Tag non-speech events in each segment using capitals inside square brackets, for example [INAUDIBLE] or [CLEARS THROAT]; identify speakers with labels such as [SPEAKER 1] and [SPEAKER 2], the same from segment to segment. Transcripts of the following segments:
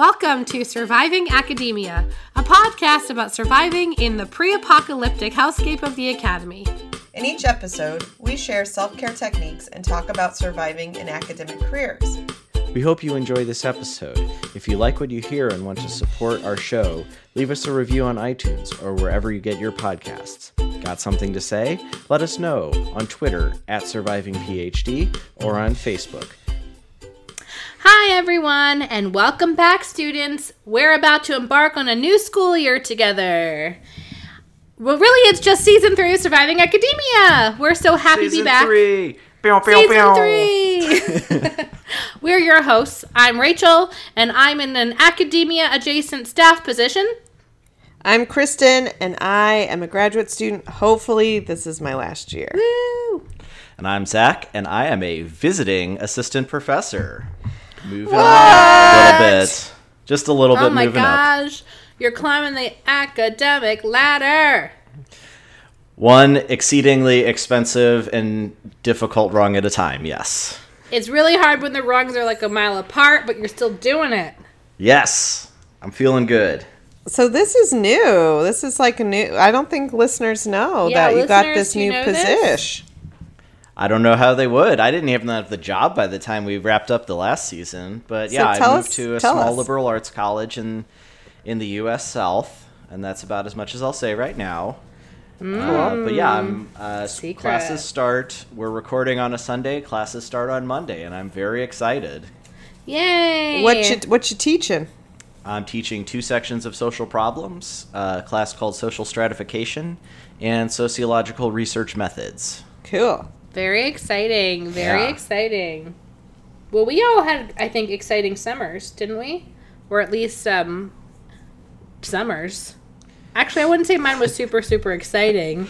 [SPEAKER 1] Welcome to Surviving Academia, a podcast about surviving in the pre apocalyptic hellscape of the Academy.
[SPEAKER 2] In each episode, we share self care techniques and talk about surviving in academic careers.
[SPEAKER 3] We hope you enjoy this episode. If you like what you hear and want to support our show, leave us a review on iTunes or wherever you get your podcasts. Got something to say? Let us know on Twitter at Surviving PhD or on Facebook.
[SPEAKER 1] Hi, everyone, and welcome back, students. We're about to embark on a new school year together. Well, really, it's just season three of Surviving Academia. We're so happy to be back.
[SPEAKER 3] Three. Pew, pew,
[SPEAKER 1] Season
[SPEAKER 3] pew.
[SPEAKER 1] three. [LAUGHS] We're your hosts. I'm Rachel, and I'm in an academia adjacent staff position.
[SPEAKER 2] I'm Kristen, and I am a graduate student. Hopefully, this is my last year.
[SPEAKER 1] Woo!
[SPEAKER 3] And I'm Zach, and I am a visiting assistant professor. Moving up a little bit. Just a little
[SPEAKER 1] Oh
[SPEAKER 3] bit
[SPEAKER 1] my
[SPEAKER 3] moving up.
[SPEAKER 1] gosh, you're climbing the academic ladder.
[SPEAKER 3] One exceedingly expensive and difficult rung at a time, yes.
[SPEAKER 1] It's really hard when the rungs are like a mile apart, but you're still doing it.
[SPEAKER 3] Yes. I'm feeling good.
[SPEAKER 2] So, this is new. This is like a new. I don't think listeners know
[SPEAKER 1] Yeah,
[SPEAKER 2] that you got this
[SPEAKER 1] do you
[SPEAKER 2] new
[SPEAKER 1] position. this?
[SPEAKER 2] Position.
[SPEAKER 3] I don't know how they would. I didn't even have the job by the time we wrapped up the last season. But
[SPEAKER 2] So
[SPEAKER 3] yeah, I moved
[SPEAKER 2] us-
[SPEAKER 3] to a small
[SPEAKER 2] us.
[SPEAKER 3] liberal arts college in in the U.S. South, and that's about as much as I'll say right now. Uh, but yeah, I'm, uh, classes start. We're recording on a Sunday. Classes start on Monday, and I'm very excited.
[SPEAKER 1] Yay!
[SPEAKER 2] What you what you teaching?
[SPEAKER 3] I'm teaching two sections of social problems, a class called social stratification, and sociological research methods.
[SPEAKER 2] Cool.
[SPEAKER 1] Very exciting. Very
[SPEAKER 3] Yeah.
[SPEAKER 1] exciting. Well, we all had, I think, exciting summers, didn't we? Or at least um, summers. Actually, I wouldn't say mine was super, super exciting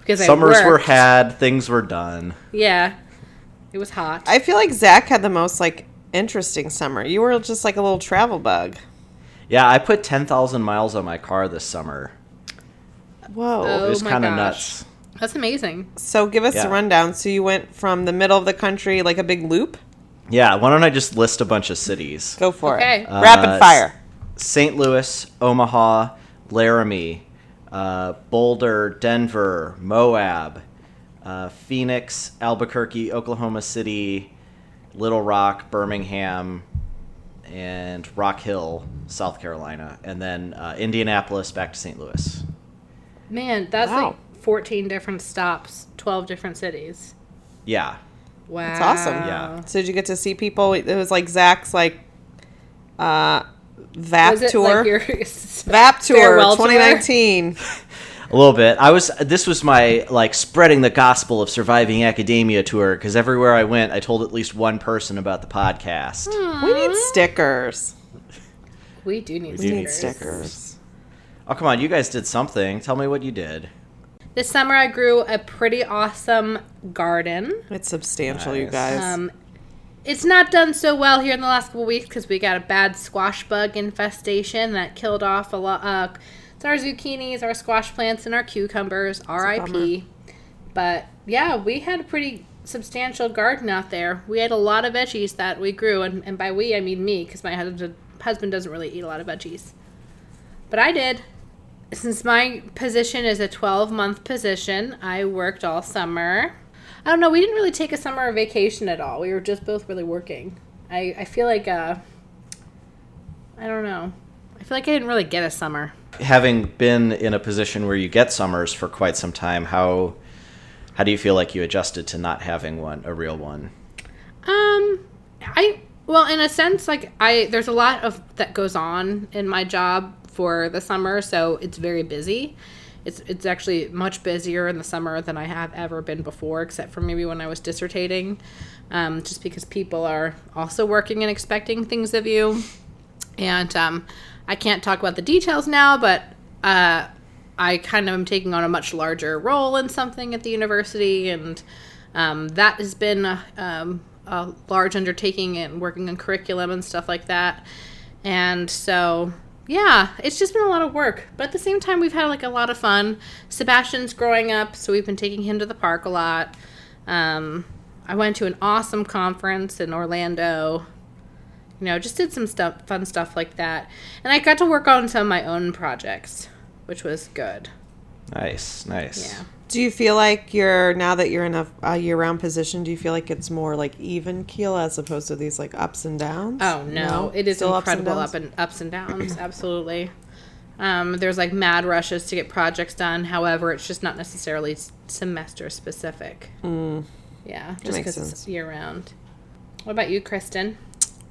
[SPEAKER 1] because
[SPEAKER 3] Summers
[SPEAKER 1] I
[SPEAKER 3] were had, things were done.
[SPEAKER 1] Yeah, it was hot.
[SPEAKER 2] I feel like Zach had the most like interesting summer. You were just like a little travel bug.
[SPEAKER 3] Yeah, I put 10,000 miles on my car this summer.
[SPEAKER 2] Whoa.
[SPEAKER 1] Oh
[SPEAKER 3] it was kind of nuts.
[SPEAKER 1] That's amazing.
[SPEAKER 2] So give us
[SPEAKER 3] Yeah.
[SPEAKER 2] a rundown. So you went from the middle of the country, like a big loop.
[SPEAKER 3] Yeah, why don't I just list a bunch of cities?
[SPEAKER 2] Go for
[SPEAKER 1] Okay.
[SPEAKER 2] it.
[SPEAKER 3] Uh,
[SPEAKER 2] Rapid fire.
[SPEAKER 3] St. Louis, Omaha, Laramie, uh, Boulder, Denver, Moab, uh, Phoenix, Albuquerque, Oklahoma City, Little Rock, Birmingham, and Rock Hill, South Carolina, and then uh, Indianapolis back to St. Louis.
[SPEAKER 1] Man, that's
[SPEAKER 2] Wow.
[SPEAKER 1] like 14 different stops, 12 different cities.
[SPEAKER 3] Yeah,
[SPEAKER 1] Wow.
[SPEAKER 2] That's awesome.
[SPEAKER 3] Yeah.
[SPEAKER 2] So did you get to see people? It was like Zach's like uh VAP
[SPEAKER 1] Was it
[SPEAKER 2] tour.
[SPEAKER 1] like your [LAUGHS]
[SPEAKER 2] VAP tour
[SPEAKER 1] farewell tour?
[SPEAKER 2] 2019.
[SPEAKER 3] a little bit. I was. This was my like spreading the gospel of surviving academia tour because everywhere I went, I told at least one person about the podcast.
[SPEAKER 2] We need stickers.
[SPEAKER 1] We do need
[SPEAKER 3] do
[SPEAKER 2] We
[SPEAKER 1] stickers.
[SPEAKER 2] need stickers.
[SPEAKER 3] Oh come on, you guys did something. Tell me what you did.
[SPEAKER 1] This summer, I grew a pretty awesome garden.
[SPEAKER 2] It's substantial, you guys.
[SPEAKER 1] Um, it's not done so well here in the last couple weeks because we got a bad squash bug infestation that killed off a lot. Uh, it's our zucchinis, our squash plants, and our cucumbers. R.I.P. But yeah, we had a pretty substantial garden out there. We had a lot of veggies that we grew, and, and by we I mean me because my husband husband doesn't really eat a lot of veggies, but I did. Since my position is a 12 month position, I worked all summer. I don't know, we didn't really take a summer vacation at all. We were just both really working. I, I feel like, uh, I don't know. I feel like I didn't really get a summer.
[SPEAKER 3] Having been in a position where you get summers for quite some time, how how do you feel like you adjusted to not having one, a real one?
[SPEAKER 1] Um, I well, in a sense, like I there's a lot of that goes on in my job for the summer, so it's very busy. It's it's actually much busier in the summer than I have ever been before, except for maybe when I was dissertating, um, just because people are also working and expecting things of you. And um, I can't talk about the details now, but uh, I kind of am taking on a much larger role in something at the university, and um, that has been a, um, a large undertaking and working on curriculum and stuff like that. And so, yeah, it's just been a lot of work, but at the same time, we've had like a lot of fun. Sebastian's growing up, so we've been taking him to the park a lot. Um, I went to an awesome conference in Orlando you know, just did some stuff, fun stuff like that. And I got to work on some of my own projects, which was good.
[SPEAKER 3] Nice, nice.
[SPEAKER 1] Yeah.
[SPEAKER 2] Do you feel like you're now that you're in a, a year-round position? Do you feel like it's more like even keel as opposed to these like ups and downs?
[SPEAKER 1] Oh no, it is
[SPEAKER 2] Still ups and
[SPEAKER 1] incredible up and ups and downs. [CLEARS THROAT] Absolutely. Um, there's like mad rushes to get projects done. However, it's just not necessarily semester specific. Yeah, just because it's year round. What about you, Kristen?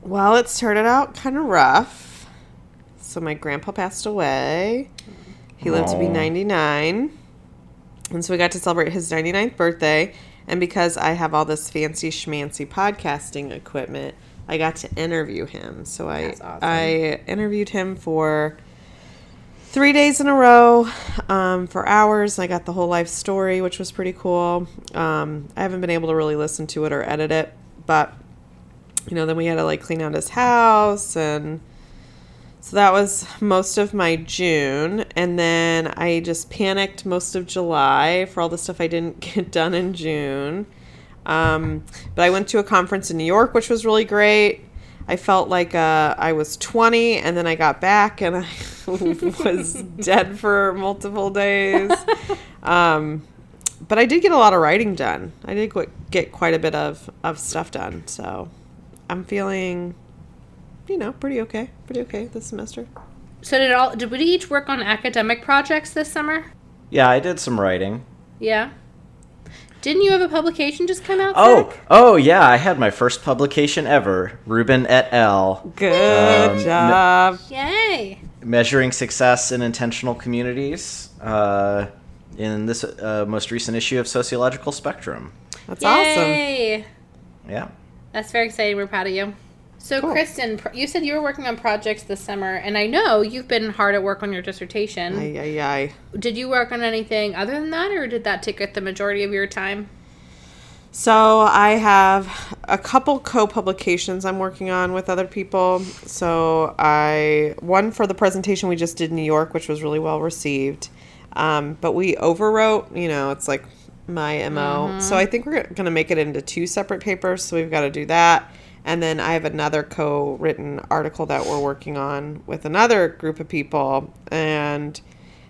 [SPEAKER 2] Well, it started out kind of rough. So my grandpa passed away. He lived to be 99. And so we got to celebrate his 99th birthday. And because I have all this fancy schmancy podcasting equipment, I got to interview him. So I
[SPEAKER 1] awesome.
[SPEAKER 2] I interviewed him for three days in a row um, for hours. I got the whole life story, which was pretty cool. Um, I haven't been able to really listen to it or edit it, but you know, then we had to like clean out his house and so that was most of my June. And then I just panicked most of July for all the stuff I didn't [LAUGHS] get done in June. Um, but I went to a conference in New York, which was really great. I felt like uh, I was 20, and then I got back and I [LAUGHS] was dead for multiple days. Um, but I did get a lot of writing done. I did get quite a bit of, of stuff done. So I'm feeling, you know, pretty okay. Pretty okay this semester.
[SPEAKER 1] So did all did we each work on academic projects this summer?
[SPEAKER 3] Yeah, I did some writing.
[SPEAKER 1] Yeah. Didn't you have a publication just come out?
[SPEAKER 3] Oh,
[SPEAKER 1] Zach?
[SPEAKER 3] oh yeah, I had my first publication ever, Ruben et al.
[SPEAKER 2] Good
[SPEAKER 3] Um,
[SPEAKER 2] job.
[SPEAKER 1] Yay!
[SPEAKER 3] Measuring Success in Intentional Communities uh, in this uh, most recent issue of Sociological Spectrum.
[SPEAKER 2] That's awesome.
[SPEAKER 1] Yay!
[SPEAKER 3] Yeah.
[SPEAKER 1] That's very exciting. We're proud of you. So,
[SPEAKER 2] Cool.
[SPEAKER 1] Kristen, you said you were working on projects this summer, and I know you've been hard at work on your dissertation.
[SPEAKER 2] Ay, ay, ay.
[SPEAKER 1] Did you work on anything other than that, or did that take up the majority of your time?
[SPEAKER 2] So I have a couple co-publications I'm working on with other people. So I one for the presentation we just did in New York, which was really well received. Um, but we overwrote. You know, it's like my mo. So I think we're going to make it into two separate papers. So we've got to do that. And then I have another co-written article that we're working on with another group of people, and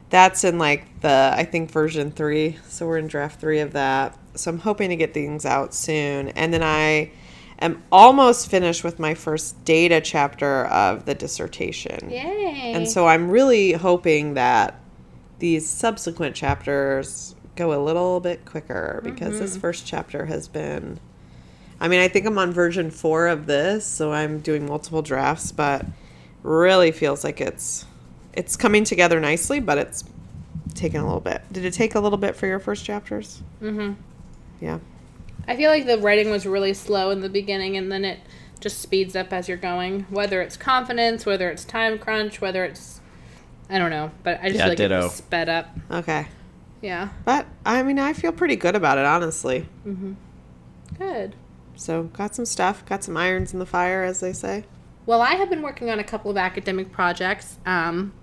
[SPEAKER 2] that's in like the I think version three. So we're in draft three of that. So I'm hoping to get things out soon. And then I am almost finished with my first data chapter of the dissertation.
[SPEAKER 1] Yay!
[SPEAKER 2] And so I'm really hoping that these subsequent chapters go a little bit quicker because this mm-hmm. first chapter has been I mean, I think I'm on version 4 of this, so I'm doing multiple drafts, but really feels like it's it's coming together nicely, but it's taking a little bit. Did it take a little bit for your first chapters?
[SPEAKER 1] Mm-hmm.
[SPEAKER 2] Yeah.
[SPEAKER 1] I feel like the writing was really slow in the beginning, and then it just speeds up as you're going. Whether it's confidence, whether it's time crunch, whether it's I don't know, but I just
[SPEAKER 3] Yeah,
[SPEAKER 1] feel like it
[SPEAKER 3] ditto.
[SPEAKER 1] was sped up.
[SPEAKER 2] Okay.
[SPEAKER 1] Yeah,
[SPEAKER 2] But I mean, I feel pretty good about it, honestly. Mm-hmm.
[SPEAKER 1] Good.
[SPEAKER 2] So, got some stuff, got some irons in the fire, as they say.
[SPEAKER 1] Well, I have been working on a couple of academic projects um,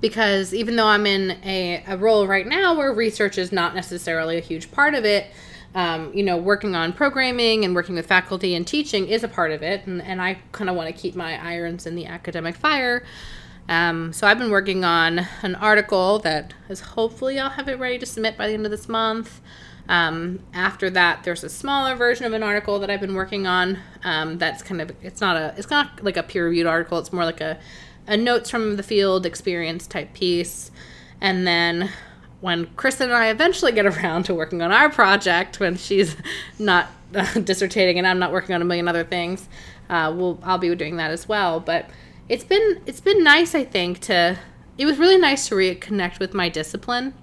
[SPEAKER 1] because even though I'm in a, a role right now where research is not necessarily a huge part of it, um, you know, working on programming and working with faculty and teaching is a part of it. And, and I kind of want to keep my irons in the academic fire. Um, so I've been working on an article that is hopefully I'll have it ready to submit by the end of this month. Um, after that, there's a smaller version of an article that I've been working on. Um, that's kind of it's not a it's not like a peer reviewed article. It's more like a a notes from the field experience type piece. And then when Kristen and I eventually get [LAUGHS] around to working on our project, when she's not uh, [LAUGHS] dissertating and I'm not working on a million other things, uh, we'll I'll be doing that as well. But it's been it's been nice, I think, to it was really nice to reconnect with my discipline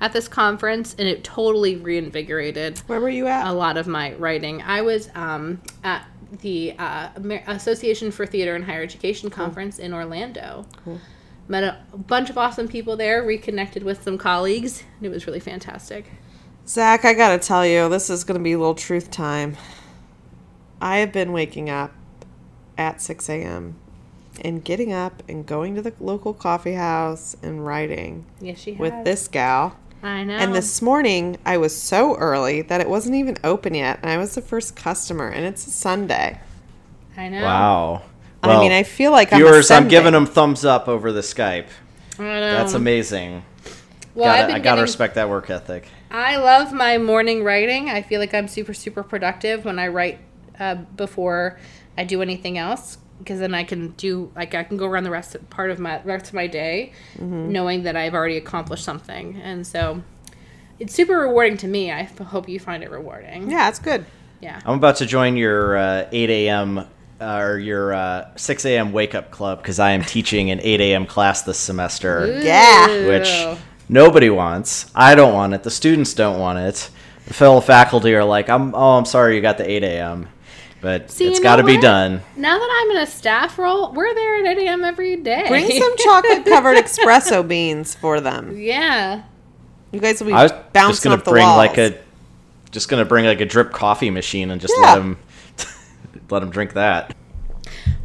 [SPEAKER 1] at this conference, and it totally reinvigorated
[SPEAKER 2] Where were you at?
[SPEAKER 1] a lot of my writing. I was um, at the uh, Association for Theater and Higher Education conference in Orlando.
[SPEAKER 2] Cool.
[SPEAKER 1] Met a bunch of awesome people there, reconnected with some colleagues, and it was really fantastic.
[SPEAKER 2] Zach, I gotta tell you, this is gonna be a little truth time. I have been waking up at 6 a.m. and getting up and going to the local coffee house and writing
[SPEAKER 1] Yes, she has.
[SPEAKER 2] with this gal.
[SPEAKER 1] I know.
[SPEAKER 2] And this morning, I was so early that it wasn't even open yet, and I was the first customer, and it's a Sunday.
[SPEAKER 1] I know.
[SPEAKER 3] Wow.
[SPEAKER 2] I mean, I feel like
[SPEAKER 3] Viewers,
[SPEAKER 2] I'm,
[SPEAKER 3] I'm giving them thumbs up over the Skype.
[SPEAKER 1] I know.
[SPEAKER 3] That's amazing.
[SPEAKER 1] Well, I've
[SPEAKER 3] gotta,
[SPEAKER 1] been
[SPEAKER 3] I gotta
[SPEAKER 1] getting-
[SPEAKER 3] respect that work ethic.
[SPEAKER 1] I love my morning writing. I feel like I'm super, super productive when I write uh, before I do anything else because then I can do like I can go around the rest of, part of my rest of my day
[SPEAKER 3] Mm-hmm.
[SPEAKER 1] knowing that I've already accomplished something, and so it's super rewarding to me. I hope you find it rewarding.
[SPEAKER 2] Yeah, it's good.
[SPEAKER 1] Yeah.
[SPEAKER 3] I'm about to join your uh, 8 a.m. Uh, or your uh, 6 a.m. wake up club because I am teaching an 8 a.m. class this semester,
[SPEAKER 2] Yeah.
[SPEAKER 3] which nobody wants. I don't want it. The students don't want it. The fellow faculty are like, "I'm oh, I'm sorry, you got the 8 a.m." But
[SPEAKER 1] See,
[SPEAKER 3] it's
[SPEAKER 1] you
[SPEAKER 3] got to be done.
[SPEAKER 1] Now that I'm in a staff role, we're there at 8 a.m. every day.
[SPEAKER 2] Bring [LAUGHS] some chocolate covered espresso beans for them.
[SPEAKER 1] yeah.
[SPEAKER 2] You guys will be
[SPEAKER 3] I was just
[SPEAKER 2] bouncing
[SPEAKER 3] gonna
[SPEAKER 2] off the
[SPEAKER 3] bring
[SPEAKER 2] walls.
[SPEAKER 3] like a, just gonna bring like a drip coffee machine and just
[SPEAKER 2] Yeah.
[SPEAKER 3] let them, [LAUGHS] let them drink that.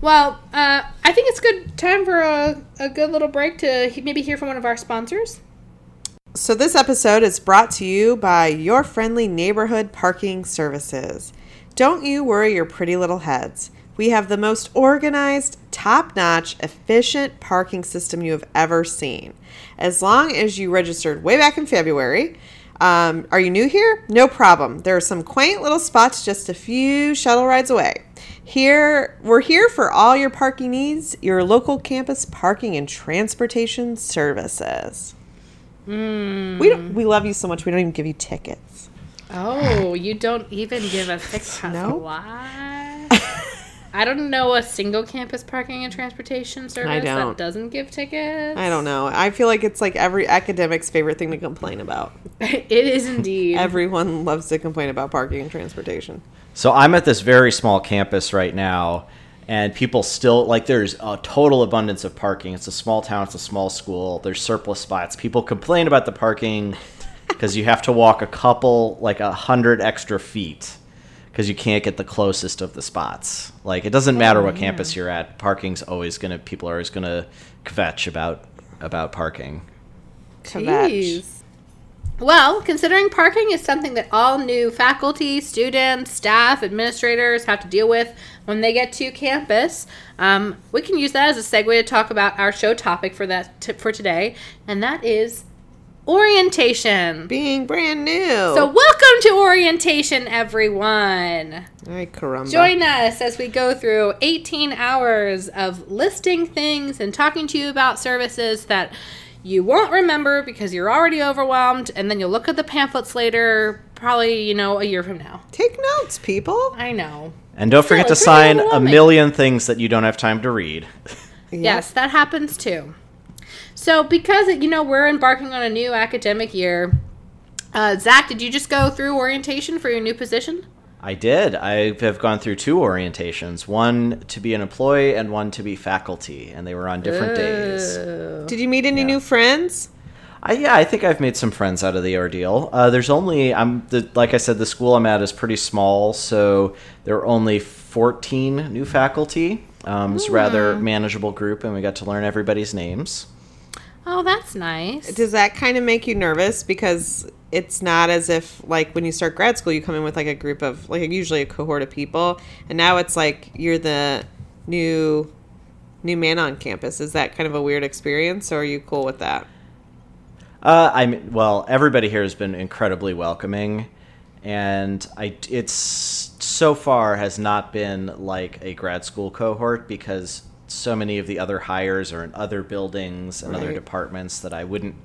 [SPEAKER 1] Well, uh, I think it's good time for a, a good little break to maybe hear from one of our sponsors.
[SPEAKER 2] So, this episode is brought to you by your friendly neighborhood parking services. Don't you worry your pretty little heads. We have the most organized, top notch, efficient parking system you have ever seen. As long as you registered way back in February. Um, are you new here? No problem. There are some quaint little spots just a few shuttle rides away. Here, we're here for all your parking needs, your local campus parking and transportation services. We don't, we love you so much. We don't even give you tickets.
[SPEAKER 1] Oh, you don't even give us [LAUGHS] tickets.
[SPEAKER 2] No.
[SPEAKER 1] What? I don't know a single campus parking and transportation service that doesn't give tickets.
[SPEAKER 2] I don't know. I feel like it's like every academic's favorite thing to complain about. [LAUGHS]
[SPEAKER 1] it is indeed.
[SPEAKER 2] Everyone loves to complain about parking and transportation.
[SPEAKER 3] So I'm at this very small campus right now, and people still like there's a total abundance of parking. It's a small town, it's a small school. There's surplus spots. People complain about the parking because you have to walk a couple, like a hundred extra feet, because you can't get the closest of the spots. Like it doesn't matter what campus you're at, parking's always gonna people are always gonna kvetch about about parking.
[SPEAKER 1] Jeez. Well, considering parking is something that all new faculty, students, staff, administrators have to deal with when they get to campus, um, we can use that as a segue to talk about our show topic for that t- for today, and that is orientation.
[SPEAKER 2] Being brand new.
[SPEAKER 1] So, welcome to orientation, everyone.
[SPEAKER 2] Ay, caramba.
[SPEAKER 1] Join us as we go through 18 hours of listing things and talking to you about services that you won't remember because you're already overwhelmed, and then you'll look at the pamphlets later, probably, you know, a year from now.
[SPEAKER 2] Take notes, people.
[SPEAKER 1] I know.
[SPEAKER 3] And don't forget to sign a million things that you don't have time to read. [LAUGHS]
[SPEAKER 1] Yes, that happens too. So, because, you know, we're embarking on a new academic year, uh, Zach, did you just go through orientation for your new position?
[SPEAKER 3] I did. I have gone through two orientations one to be an employee and one to be faculty, and they were on different days.
[SPEAKER 2] Did you meet any
[SPEAKER 3] Yeah.
[SPEAKER 2] new friends?
[SPEAKER 3] I, yeah, I think I've made some friends out of the ordeal. Uh, there's only, I'm the, like I said, the school I'm at is pretty small, so there are only 14 new faculty. Um, it's a rather manageable group, and we got to learn everybody's names.
[SPEAKER 1] Oh, that's nice.
[SPEAKER 2] Does that kind of make you nervous because it's not as if like when you start grad school you come in with like a group of like usually a cohort of people and now it's like you're the new new man on campus. Is that kind of a weird experience or are you cool with that?
[SPEAKER 3] Uh, I'm well. Everybody here has been incredibly welcoming, and I it's so far has not been like a grad school cohort because so many of the other hires are in other buildings and other departments that I wouldn't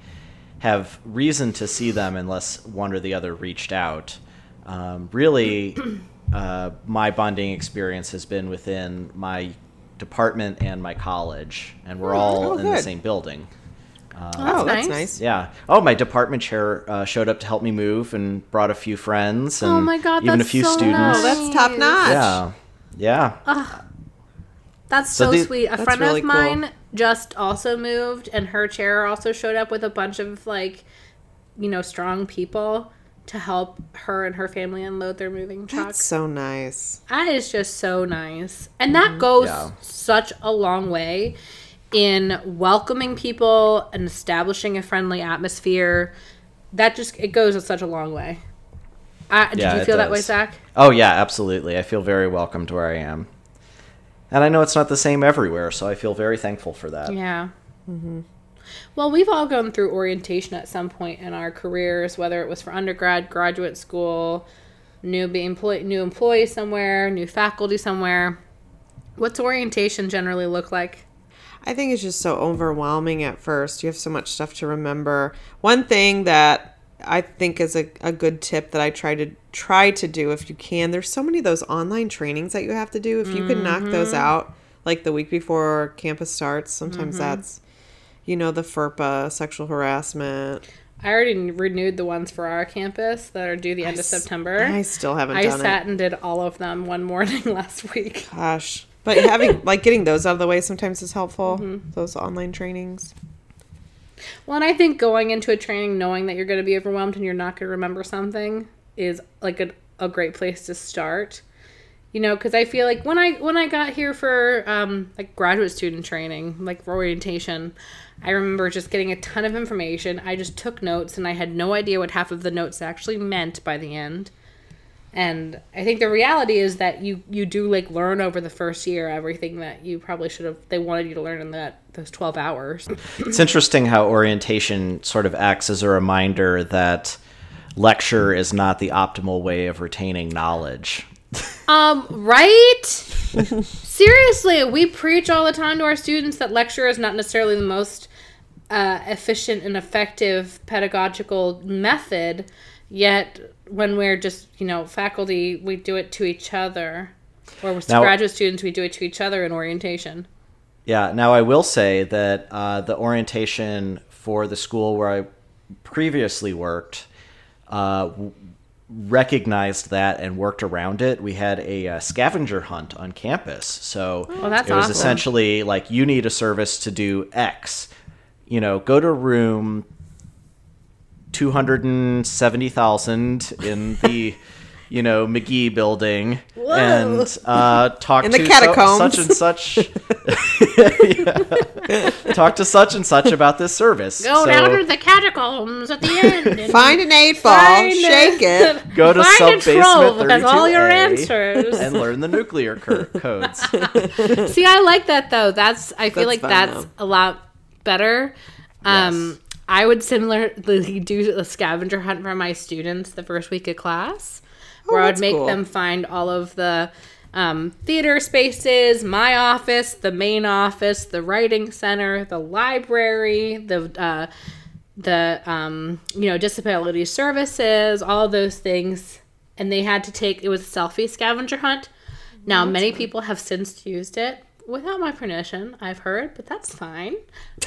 [SPEAKER 3] have reason to see them unless one or the other reached out. Um, really, [CLEARS THROAT] uh, my bonding experience has been within my department and my college, and we're all
[SPEAKER 2] oh,
[SPEAKER 3] in the same building.
[SPEAKER 2] oh, that's
[SPEAKER 1] nice.
[SPEAKER 2] nice.
[SPEAKER 3] Yeah. Oh, my department chair uh, showed up to help me move and brought a few friends and
[SPEAKER 1] Oh my God,
[SPEAKER 3] even
[SPEAKER 1] that's
[SPEAKER 3] a few
[SPEAKER 1] so
[SPEAKER 3] students.
[SPEAKER 2] Oh, that's top notch.
[SPEAKER 3] Yeah. Yeah.
[SPEAKER 1] That's
[SPEAKER 3] So
[SPEAKER 1] so,
[SPEAKER 3] the-
[SPEAKER 1] sweet. A friend
[SPEAKER 2] really
[SPEAKER 1] of
[SPEAKER 2] cool.
[SPEAKER 1] mine just also moved, and her chair also showed up with a bunch of like, you know, strong people to help her and her family unload their moving truck.
[SPEAKER 2] That's so nice.
[SPEAKER 1] That is just so nice. And that goes
[SPEAKER 3] Yeah.
[SPEAKER 1] such a long way in welcoming people and establishing a friendly atmosphere. That just it goes such a long way. Uh, did you
[SPEAKER 3] it
[SPEAKER 1] feel that way,
[SPEAKER 3] does.
[SPEAKER 1] Zach?
[SPEAKER 3] Oh yeah, absolutely. I feel very welcomed where I am. And I know it's not the same everywhere, so I feel very thankful for that.
[SPEAKER 1] Yeah. Mm-hmm. Well, we've all gone through orientation at some point in our careers, whether it was for undergrad, graduate school, new be employee, new employee somewhere, new faculty somewhere. What's orientation generally look like?
[SPEAKER 2] I think it's just so overwhelming at first. You have so much stuff to remember. One thing that I think is a, a good tip that I try to try to do if you can. There's so many of those online trainings that you have to do. If you can knock those out like the week before campus starts, sometimes that's you know the FERPA, sexual harassment.
[SPEAKER 1] I already renewed the ones for our campus that are due the end of September.
[SPEAKER 2] I still haven't
[SPEAKER 1] I sat
[SPEAKER 2] it.
[SPEAKER 1] and did all of them one morning [LAUGHS] last week.
[SPEAKER 2] Gosh. But having like getting those out of the way sometimes is helpful.
[SPEAKER 1] Mm-hmm.
[SPEAKER 2] Those online trainings.
[SPEAKER 1] Well, and I think going into a training knowing that you're going to be overwhelmed and you're not going to remember something is like a, a great place to start. You know, because I feel like when I when I got here for um, like graduate student training, like for orientation, I remember just getting a ton of information. I just took notes and I had no idea what half of the notes actually meant by the end. And I think the reality is that you you do like learn over the first year everything that you probably should have they wanted you to learn in that those 12 hours.
[SPEAKER 3] It's interesting how orientation sort of acts as a reminder that lecture is not the optimal way of retaining knowledge.
[SPEAKER 1] Um, right? Seriously, we preach all the time to our students that lecture is not necessarily the most uh, efficient and effective pedagogical method, yet when we're just, you know, faculty, we do it to each other. Or with
[SPEAKER 3] Now-
[SPEAKER 1] graduate students, we do it to each other in orientation.
[SPEAKER 3] Yeah. Now I will say that uh, the orientation for the school where I previously worked uh, recognized that and worked around it. We had a uh, scavenger hunt on campus, so
[SPEAKER 1] Oh,
[SPEAKER 3] it was
[SPEAKER 1] awesome.
[SPEAKER 3] essentially like you need a service to do X. You know, go to room two hundred and seventy thousand in the. [LAUGHS] You know McGee building, and uh, talk
[SPEAKER 2] In the
[SPEAKER 3] to so- such and such [LAUGHS] Yeah. Talk to such and such about this service.
[SPEAKER 1] Go
[SPEAKER 3] So,
[SPEAKER 1] down to the catacombs at the end. and [LAUGHS]
[SPEAKER 2] Find an eight ball,
[SPEAKER 1] find a-
[SPEAKER 2] shake it.
[SPEAKER 3] Go to
[SPEAKER 1] find a
[SPEAKER 3] sub-basement
[SPEAKER 1] troll that has all your answers.
[SPEAKER 3] and learn the nuclear cur- codes.
[SPEAKER 1] See, I like that though. That's I feel
[SPEAKER 2] That's
[SPEAKER 1] like
[SPEAKER 2] fun,
[SPEAKER 1] that's
[SPEAKER 2] though.
[SPEAKER 1] a lot better. Um,
[SPEAKER 3] Yes.
[SPEAKER 1] I would similarly do a scavenger hunt for my students the first week of class, where I would make
[SPEAKER 2] cool.
[SPEAKER 1] them find all of the um, theater spaces, my office, the main office, the writing center, the library, the uh, the um, you know disability services, all those things, and they had to take it was a selfie scavenger hunt. Now, many people have since used it without my permission, I've heard, but that's fine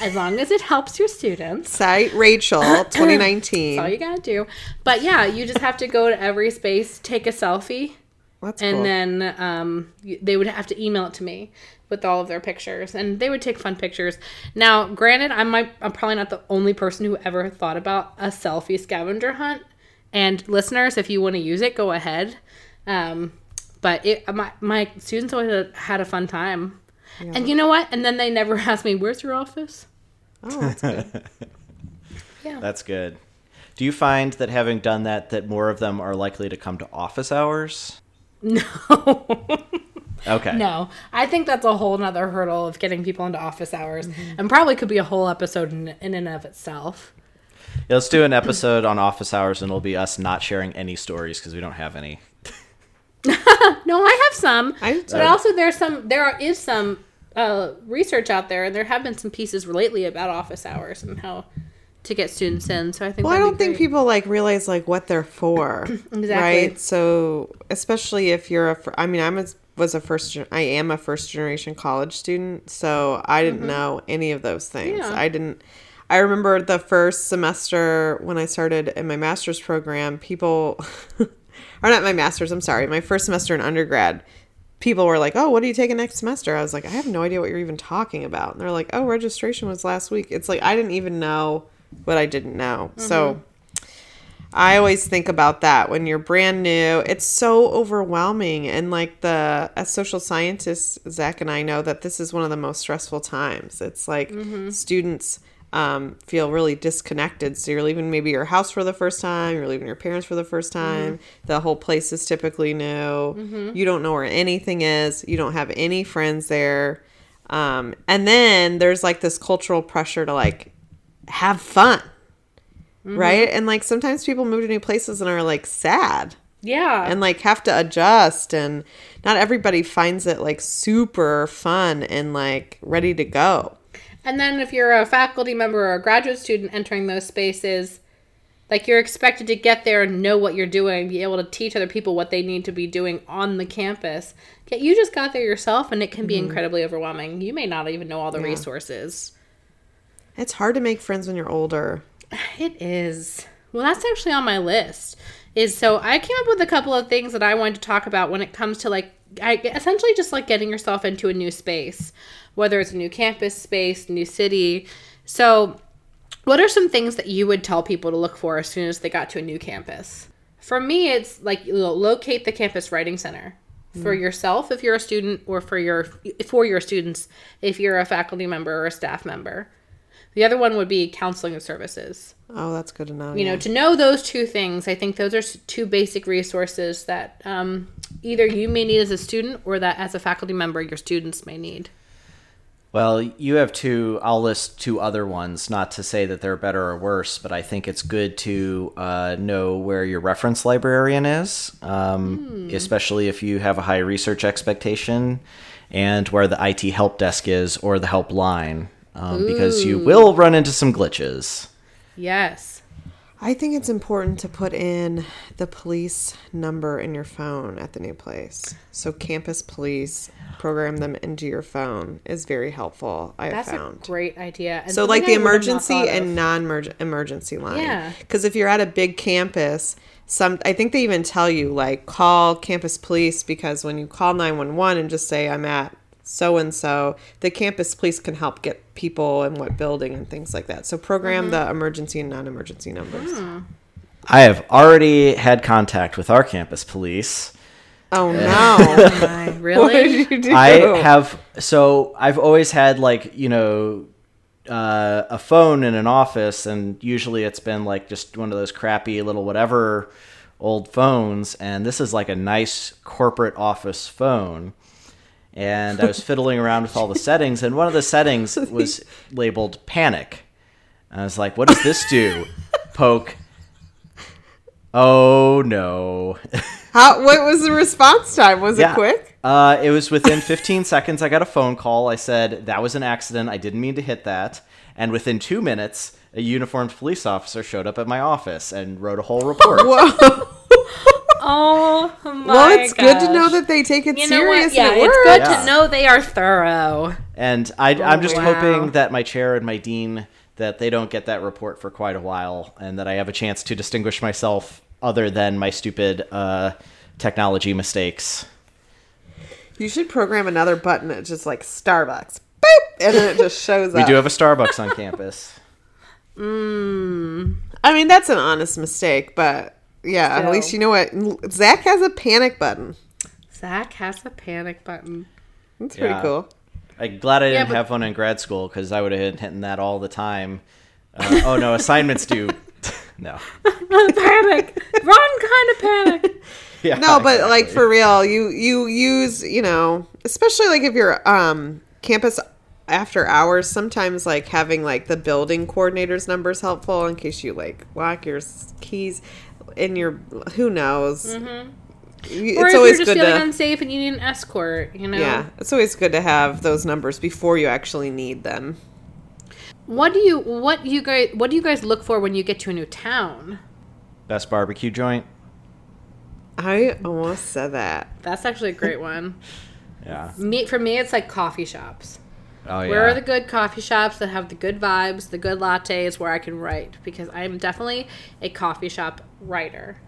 [SPEAKER 1] as long as it helps your students.
[SPEAKER 2] Cite Rachel [CLEARS THROAT] 2019.
[SPEAKER 1] That's all you gotta do. But yeah, you just have to go to every space, take a selfie,
[SPEAKER 2] That's
[SPEAKER 1] and
[SPEAKER 2] cool.
[SPEAKER 1] then um, they would have to email it to me with all of their pictures, and they would take fun pictures. Now, granted, I might I'm probably not the only person who ever thought about a selfie scavenger hunt. And listeners, if you want to use it, go ahead. Um, but it, my my students always had a fun time. And you know what? And then they never [LAUGHS] asked me, "Where's your office?"
[SPEAKER 2] oh, that's good. [LAUGHS]
[SPEAKER 3] yeah, That's good. Do you find that having done that, that more of them are likely to come to office hours? [LAUGHS]
[SPEAKER 1] No.
[SPEAKER 3] Okay.
[SPEAKER 1] No, I think that's a whole nother hurdle of getting people into office hours, mm-hmm. and probably could be a whole episode in, in and of itself.
[SPEAKER 3] Yeah, let's do an episode on office hours, and it'll be us not sharing any stories because we don't have any.
[SPEAKER 1] No, I have some,
[SPEAKER 2] I-
[SPEAKER 1] but also there's some. There is some uh, research out there, and there have been some pieces lately about office hours and how to get students in. So I think.
[SPEAKER 2] Well, I don't think people like realize like what they're for, [CLEARS THROAT]
[SPEAKER 1] Exactly.
[SPEAKER 2] right? So, especially if you're a, I mean, I'm a, was a first, gen- I am a first generation college student, so I didn't know any of those things.
[SPEAKER 1] Mm-hmm. Yeah.
[SPEAKER 2] I didn't. I remember the first semester when I started in my master's program, people, [LAUGHS] or not my master's, I'm sorry, my first semester in undergrad, people were like, "Oh, what are you taking next semester?" I was like, "I have no idea what you're even talking about." And they're like, "Oh, registration was last week." It's like I didn't even know what I didn't know. So mm-hmm. I always think about that when you're brand new. It's so overwhelming and like the as social scientists, Zach and I know that this is one of the most stressful times. It's like mm-hmm. students um, feel really disconnected. So you're leaving maybe your house for the first time, you're leaving your parents for the first time. The whole place is typically new. You don't know where anything is. You don't have any friends there. Um, and then there's like this cultural pressure to like have fun, right? And like sometimes people move to new places and are like sad
[SPEAKER 1] Yeah.
[SPEAKER 2] and like have to adjust and not everybody finds it like super fun and like ready to go
[SPEAKER 1] And then if you're a faculty member or a graduate student entering those spaces, like you're expected to get there and know what you're doing, be able to teach other people what they need to be doing on the campus. Yet you just got there yourself and it can be mm-hmm. incredibly overwhelming. You may not even know all the resources.
[SPEAKER 2] it's hard to make friends when you're older [SIGHS]
[SPEAKER 1] It is. Well, that's actually on my list. Is so I came up with a couple of things that I wanted to talk about when it comes to like I essentially just like getting yourself into a new space, whether it's a new campus space, new city. So, what are some things that you would tell people to look for as soon as they got to a new campus? For me, it's like locate the campus writing center for mm. yourself if you're a student, or for your for your students if you're a faculty member or a staff member. The other one would be counseling services.
[SPEAKER 2] Oh that's good to know
[SPEAKER 1] you know to know those two things i think those are two basic resources that um, either you may need as a student or that as a faculty member your students may need.
[SPEAKER 3] Well, you have two. I'll list two other ones, not to say that they're better or worse, but I think it's good to uh, know where your reference librarian is, um, especially if you have a high research expectation, and where the IT help desk is or the helpline, um, because you will run into some glitches.
[SPEAKER 1] yes
[SPEAKER 2] i think it's important to put in the police number in your phone at the new place so campus police program them into your phone is very helpful i
[SPEAKER 1] that's
[SPEAKER 2] have found
[SPEAKER 1] a great idea and
[SPEAKER 2] So like the
[SPEAKER 1] I would have not
[SPEAKER 2] emergency and non-emergency line.
[SPEAKER 1] Yeah.
[SPEAKER 2] Because if you're at a big campus, some I think they even tell you like call campus police because when you call 911 and just say I'm at so and so, the campus police can help get people in what building and things like that. So program
[SPEAKER 1] Mm-hmm.
[SPEAKER 2] the emergency and non-emergency numbers.
[SPEAKER 1] Hmm.
[SPEAKER 3] I have already had contact with our campus police.
[SPEAKER 2] Oh [LAUGHS] no.
[SPEAKER 1] My,
[SPEAKER 2] what
[SPEAKER 1] really [LAUGHS]
[SPEAKER 2] did you do?
[SPEAKER 3] I have so I've always had like you know uh, a phone in an office, and usually it's been like just one of those crappy little whatever old phones, and this is like a nice corporate office phone. And I was fiddling around with all the settings, and one of the settings [LAUGHS] was labeled panic. And I was like, "What does this do?" Poke. Oh no.
[SPEAKER 2] How what was the response time? Was it quick?
[SPEAKER 3] Uh, it was within 15 seconds. I got a phone call. I said that was an accident. I didn't mean to hit that. And within two minutes, a uniformed police officer showed up at my office and wrote a whole report. [LAUGHS]
[SPEAKER 2] Whoa.
[SPEAKER 1] Oh my
[SPEAKER 2] well, it's good to know that they take it
[SPEAKER 1] you know
[SPEAKER 2] serious.
[SPEAKER 1] Yeah,
[SPEAKER 2] it
[SPEAKER 1] it's good
[SPEAKER 2] works.
[SPEAKER 1] to know they are thorough.
[SPEAKER 3] And I, I'm just
[SPEAKER 1] wow.
[SPEAKER 3] hoping that my chair and my dean that they don't get that report for quite a while, and that I have a chance to distinguish myself other than my stupid uh, technology mistakes.
[SPEAKER 2] You should program another button that's just like Starbucks. Boop! And then it just shows [LAUGHS]
[SPEAKER 3] We
[SPEAKER 2] up.
[SPEAKER 3] do have a Starbucks on campus. [LAUGHS]
[SPEAKER 2] I mean, that's an honest mistake, but yeah,
[SPEAKER 1] Still.
[SPEAKER 2] at least you know what. Zach has a panic button.
[SPEAKER 1] Zach has a panic button.
[SPEAKER 2] That's pretty
[SPEAKER 3] Yeah.
[SPEAKER 2] cool.
[SPEAKER 3] I'm glad I didn't
[SPEAKER 1] but-
[SPEAKER 3] have one in grad school because I would have been hitting that all the time. Uh, oh no, [LAUGHS] assignments due. [LAUGHS] no. [LAUGHS]
[SPEAKER 1] panic. Wrong kind of panic.
[SPEAKER 3] Yeah,
[SPEAKER 2] No, but like for real, you you use you know, especially like if you're um campus after hours. Sometimes like having like the building coordinator's number is helpful in case you like lock your keys in your. Who knows? Mm-hmm. You-
[SPEAKER 1] or
[SPEAKER 2] It's
[SPEAKER 1] if
[SPEAKER 2] always
[SPEAKER 1] you're just
[SPEAKER 2] good
[SPEAKER 1] feeling
[SPEAKER 2] to.
[SPEAKER 1] unsafe and you need an escort, you know.
[SPEAKER 2] Yeah, it's always good to have those numbers before you actually need them.
[SPEAKER 1] What do you what you guys what do you guys look for when you get to a new town?
[SPEAKER 3] best barbecue joint.
[SPEAKER 2] I almost said that.
[SPEAKER 1] That's actually a great one. [LAUGHS]
[SPEAKER 3] Yeah.
[SPEAKER 1] me for me, it's like coffee shops.
[SPEAKER 3] Oh yeah.
[SPEAKER 1] Where are the good coffee shops that have the good vibes, the good lattes, where I can write? Because I am definitely a coffee shop writer.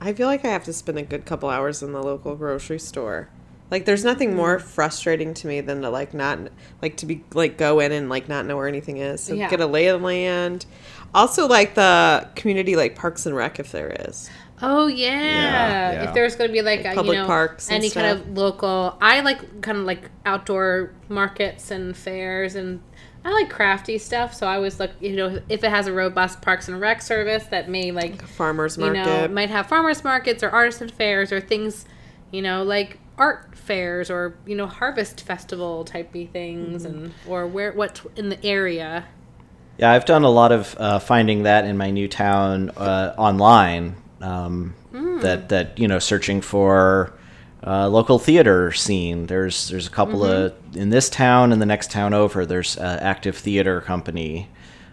[SPEAKER 2] I feel like I have to spend a good couple hours in the local grocery store. Like there's nothing hmm. more frustrating to me than to like not like to be like go in and like not know where anything is. So
[SPEAKER 1] Yeah.
[SPEAKER 2] get a lay of the land. Also like the community like Parks and Rec if there is.
[SPEAKER 1] Oh yeah.
[SPEAKER 3] yeah.
[SPEAKER 1] If there's going to be like, a,
[SPEAKER 2] public
[SPEAKER 1] you know
[SPEAKER 2] parks and
[SPEAKER 1] any kind of local, I like kind of like outdoor markets and fairs, and I like crafty stuff. So I always look, you know, if it has a robust Parks and Rec service that may like,
[SPEAKER 2] Farmers
[SPEAKER 1] you
[SPEAKER 2] market.
[SPEAKER 1] know, might have farmers markets or artisan fairs or things, you know, like art fairs or you know harvest festival typey things
[SPEAKER 2] Mm-hmm.
[SPEAKER 1] and or where what in the area.
[SPEAKER 3] Yeah, I've done a lot of uh, finding that in my new town uh, online. Um, That that you know, searching for uh, local theater scene. There's there's a couple of in this town and the next town over. There's uh, active theater company,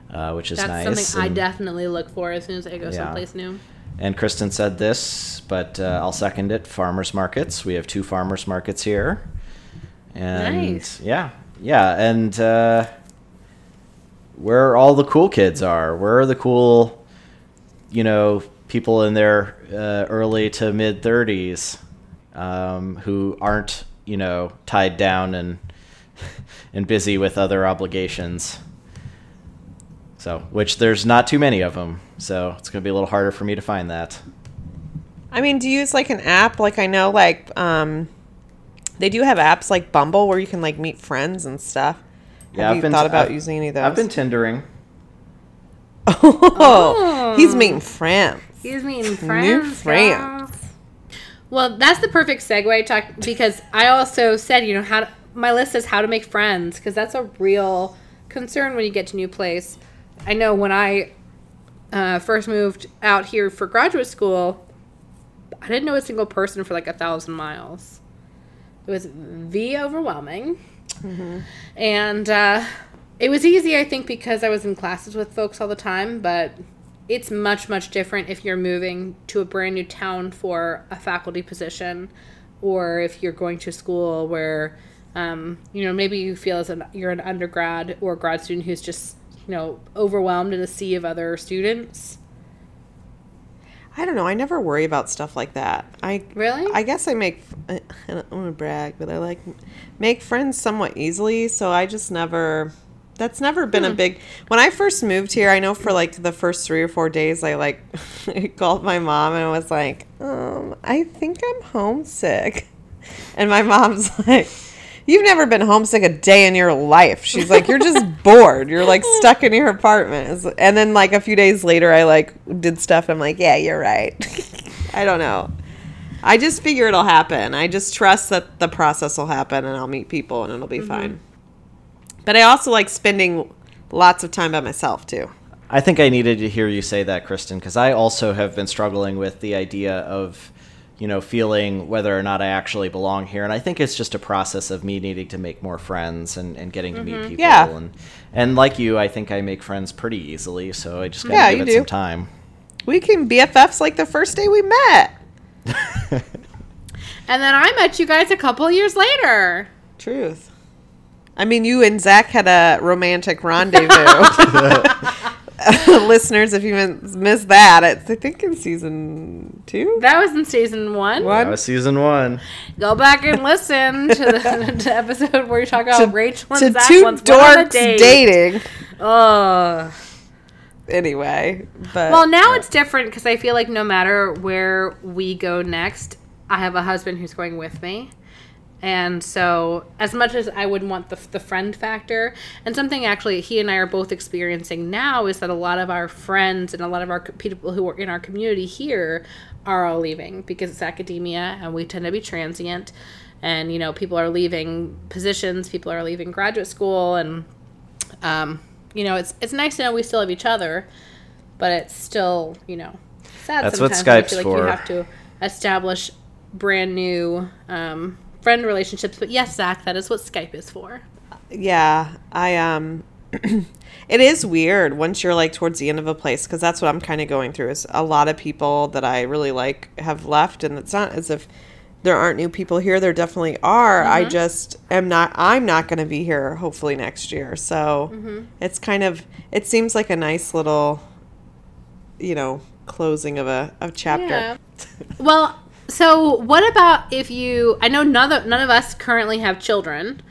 [SPEAKER 3] uh, which is
[SPEAKER 1] That's
[SPEAKER 3] nice.
[SPEAKER 1] something I definitely look for as soon as I go
[SPEAKER 3] Yeah.
[SPEAKER 1] someplace new.
[SPEAKER 3] And Kristen said this, but uh, I'll second it. Farmers markets. We have two farmers markets here. And
[SPEAKER 1] Nice.
[SPEAKER 3] yeah, yeah, and uh, where all the cool kids are. Where are the cool, you know, people in their uh, early to mid thirties um, who aren't, you know, tied down and [LAUGHS] and busy with other obligations. So, which there's not too many of them. So it's going to be a little harder for me to find that.
[SPEAKER 2] I mean, do you use like an app? Like I know, like um, they do have apps like Bumble where you can like meet friends and stuff.
[SPEAKER 3] Yeah,
[SPEAKER 2] have
[SPEAKER 3] I've
[SPEAKER 2] you
[SPEAKER 3] been
[SPEAKER 2] thought about
[SPEAKER 3] I've-
[SPEAKER 2] using any of those?
[SPEAKER 3] I've been Tindering. [LAUGHS]
[SPEAKER 2] oh, he's meeting friends.
[SPEAKER 1] Excuse me, in friends.
[SPEAKER 2] friends.
[SPEAKER 1] girls. Well, that's the perfect segue talk because I also said, you know, how to, my list says how to make friends because that's a real concern when you get to a new place. I know when I uh, first moved out here for graduate school, I didn't know a single person for like a thousand miles. It was v overwhelming, and uh, it was easy, I think, because I was in classes with folks all the time. But it's much much different if you're moving to a brand new town for a faculty position, or if you're going to school where, um, you know, maybe you feel as an you're an undergrad or grad student who's just you know overwhelmed in a sea of other students.
[SPEAKER 2] I don't know. I never worry about stuff like that. I
[SPEAKER 1] Really?
[SPEAKER 2] I guess I make. I don't want to brag, but I like make friends somewhat easily. So I just never. That's never been
[SPEAKER 1] Hmm.
[SPEAKER 2] a big. When I first moved here, I know for like the first three or four days, I like [LAUGHS] called my mom and was like, um, I think I'm homesick, and my mom's [LAUGHS] like. You've never been homesick a day in your life. She's like, you're just [LAUGHS] bored. You're like stuck in your apartment. And then like a few days later, I like did stuff. I'm like, yeah, you're right. I don't know. I just figure it'll happen. I just trust that the process will happen and I'll meet people and it'll be fine. But I also like spending lots of time by myself too.
[SPEAKER 3] I think I needed to hear you say that, Kristen, because I also have been struggling with the idea of, you know, feeling whether or not I actually belong here. And I think it's just a process of me needing to make more friends and, and getting to meet mm-hmm. people.
[SPEAKER 2] Yeah.
[SPEAKER 3] And, and like you, I think I make friends pretty easily. So I just got to
[SPEAKER 2] Yeah,
[SPEAKER 3] give it
[SPEAKER 2] do.
[SPEAKER 3] some time.
[SPEAKER 2] We can BFFs like the first day we met. [LAUGHS]
[SPEAKER 1] And then I met you guys a couple years later.
[SPEAKER 2] Truth. I mean, you and Zach had a romantic rendezvous. [LAUGHS] [LAUGHS] Listeners, if you missed that, it's, I think in season two.
[SPEAKER 1] That was in season one.
[SPEAKER 2] One?
[SPEAKER 3] That was season one.
[SPEAKER 1] Go back and listen to the [LAUGHS] to episode where you talk about Rachel
[SPEAKER 2] to
[SPEAKER 1] and Zach
[SPEAKER 2] two
[SPEAKER 1] once went on a
[SPEAKER 2] dorks
[SPEAKER 1] date.
[SPEAKER 2] dating.
[SPEAKER 1] Ugh.
[SPEAKER 2] Anyway, but
[SPEAKER 1] Well, now it's different because I feel like no matter where we go next, I have a husband who's going with me. And so, as much as I would want the, the friend factor, and something actually he and I are both experiencing now is that a lot of our friends and a lot of our people who are in our community here are all leaving because it's academia and we tend to be transient. And, you know, people are leaving positions, people are leaving graduate school, and, um, you know, it's, it's nice to know we still have each other, but it's still, you know, sad
[SPEAKER 3] That's what
[SPEAKER 1] sometimes when
[SPEAKER 3] Skype's
[SPEAKER 1] you feel like you
[SPEAKER 3] for.
[SPEAKER 1] have to establish brand new um, friend relationships. But yes, Zach, that is what Skype is for.
[SPEAKER 2] yeah, I um, [CLEARS THROAT] it is weird once you're like towards the end of a place because that's what I'm kind of going through. Is a lot of people that I really like have left, and it's not as if there aren't new people here. There definitely are. I just am not. I'm not going to be here. Hopefully next year. So it's kind of. It seems like a nice little, you know, closing of a of chapter.
[SPEAKER 1] Yeah. well, so what about if you? I know none of none of us currently have children,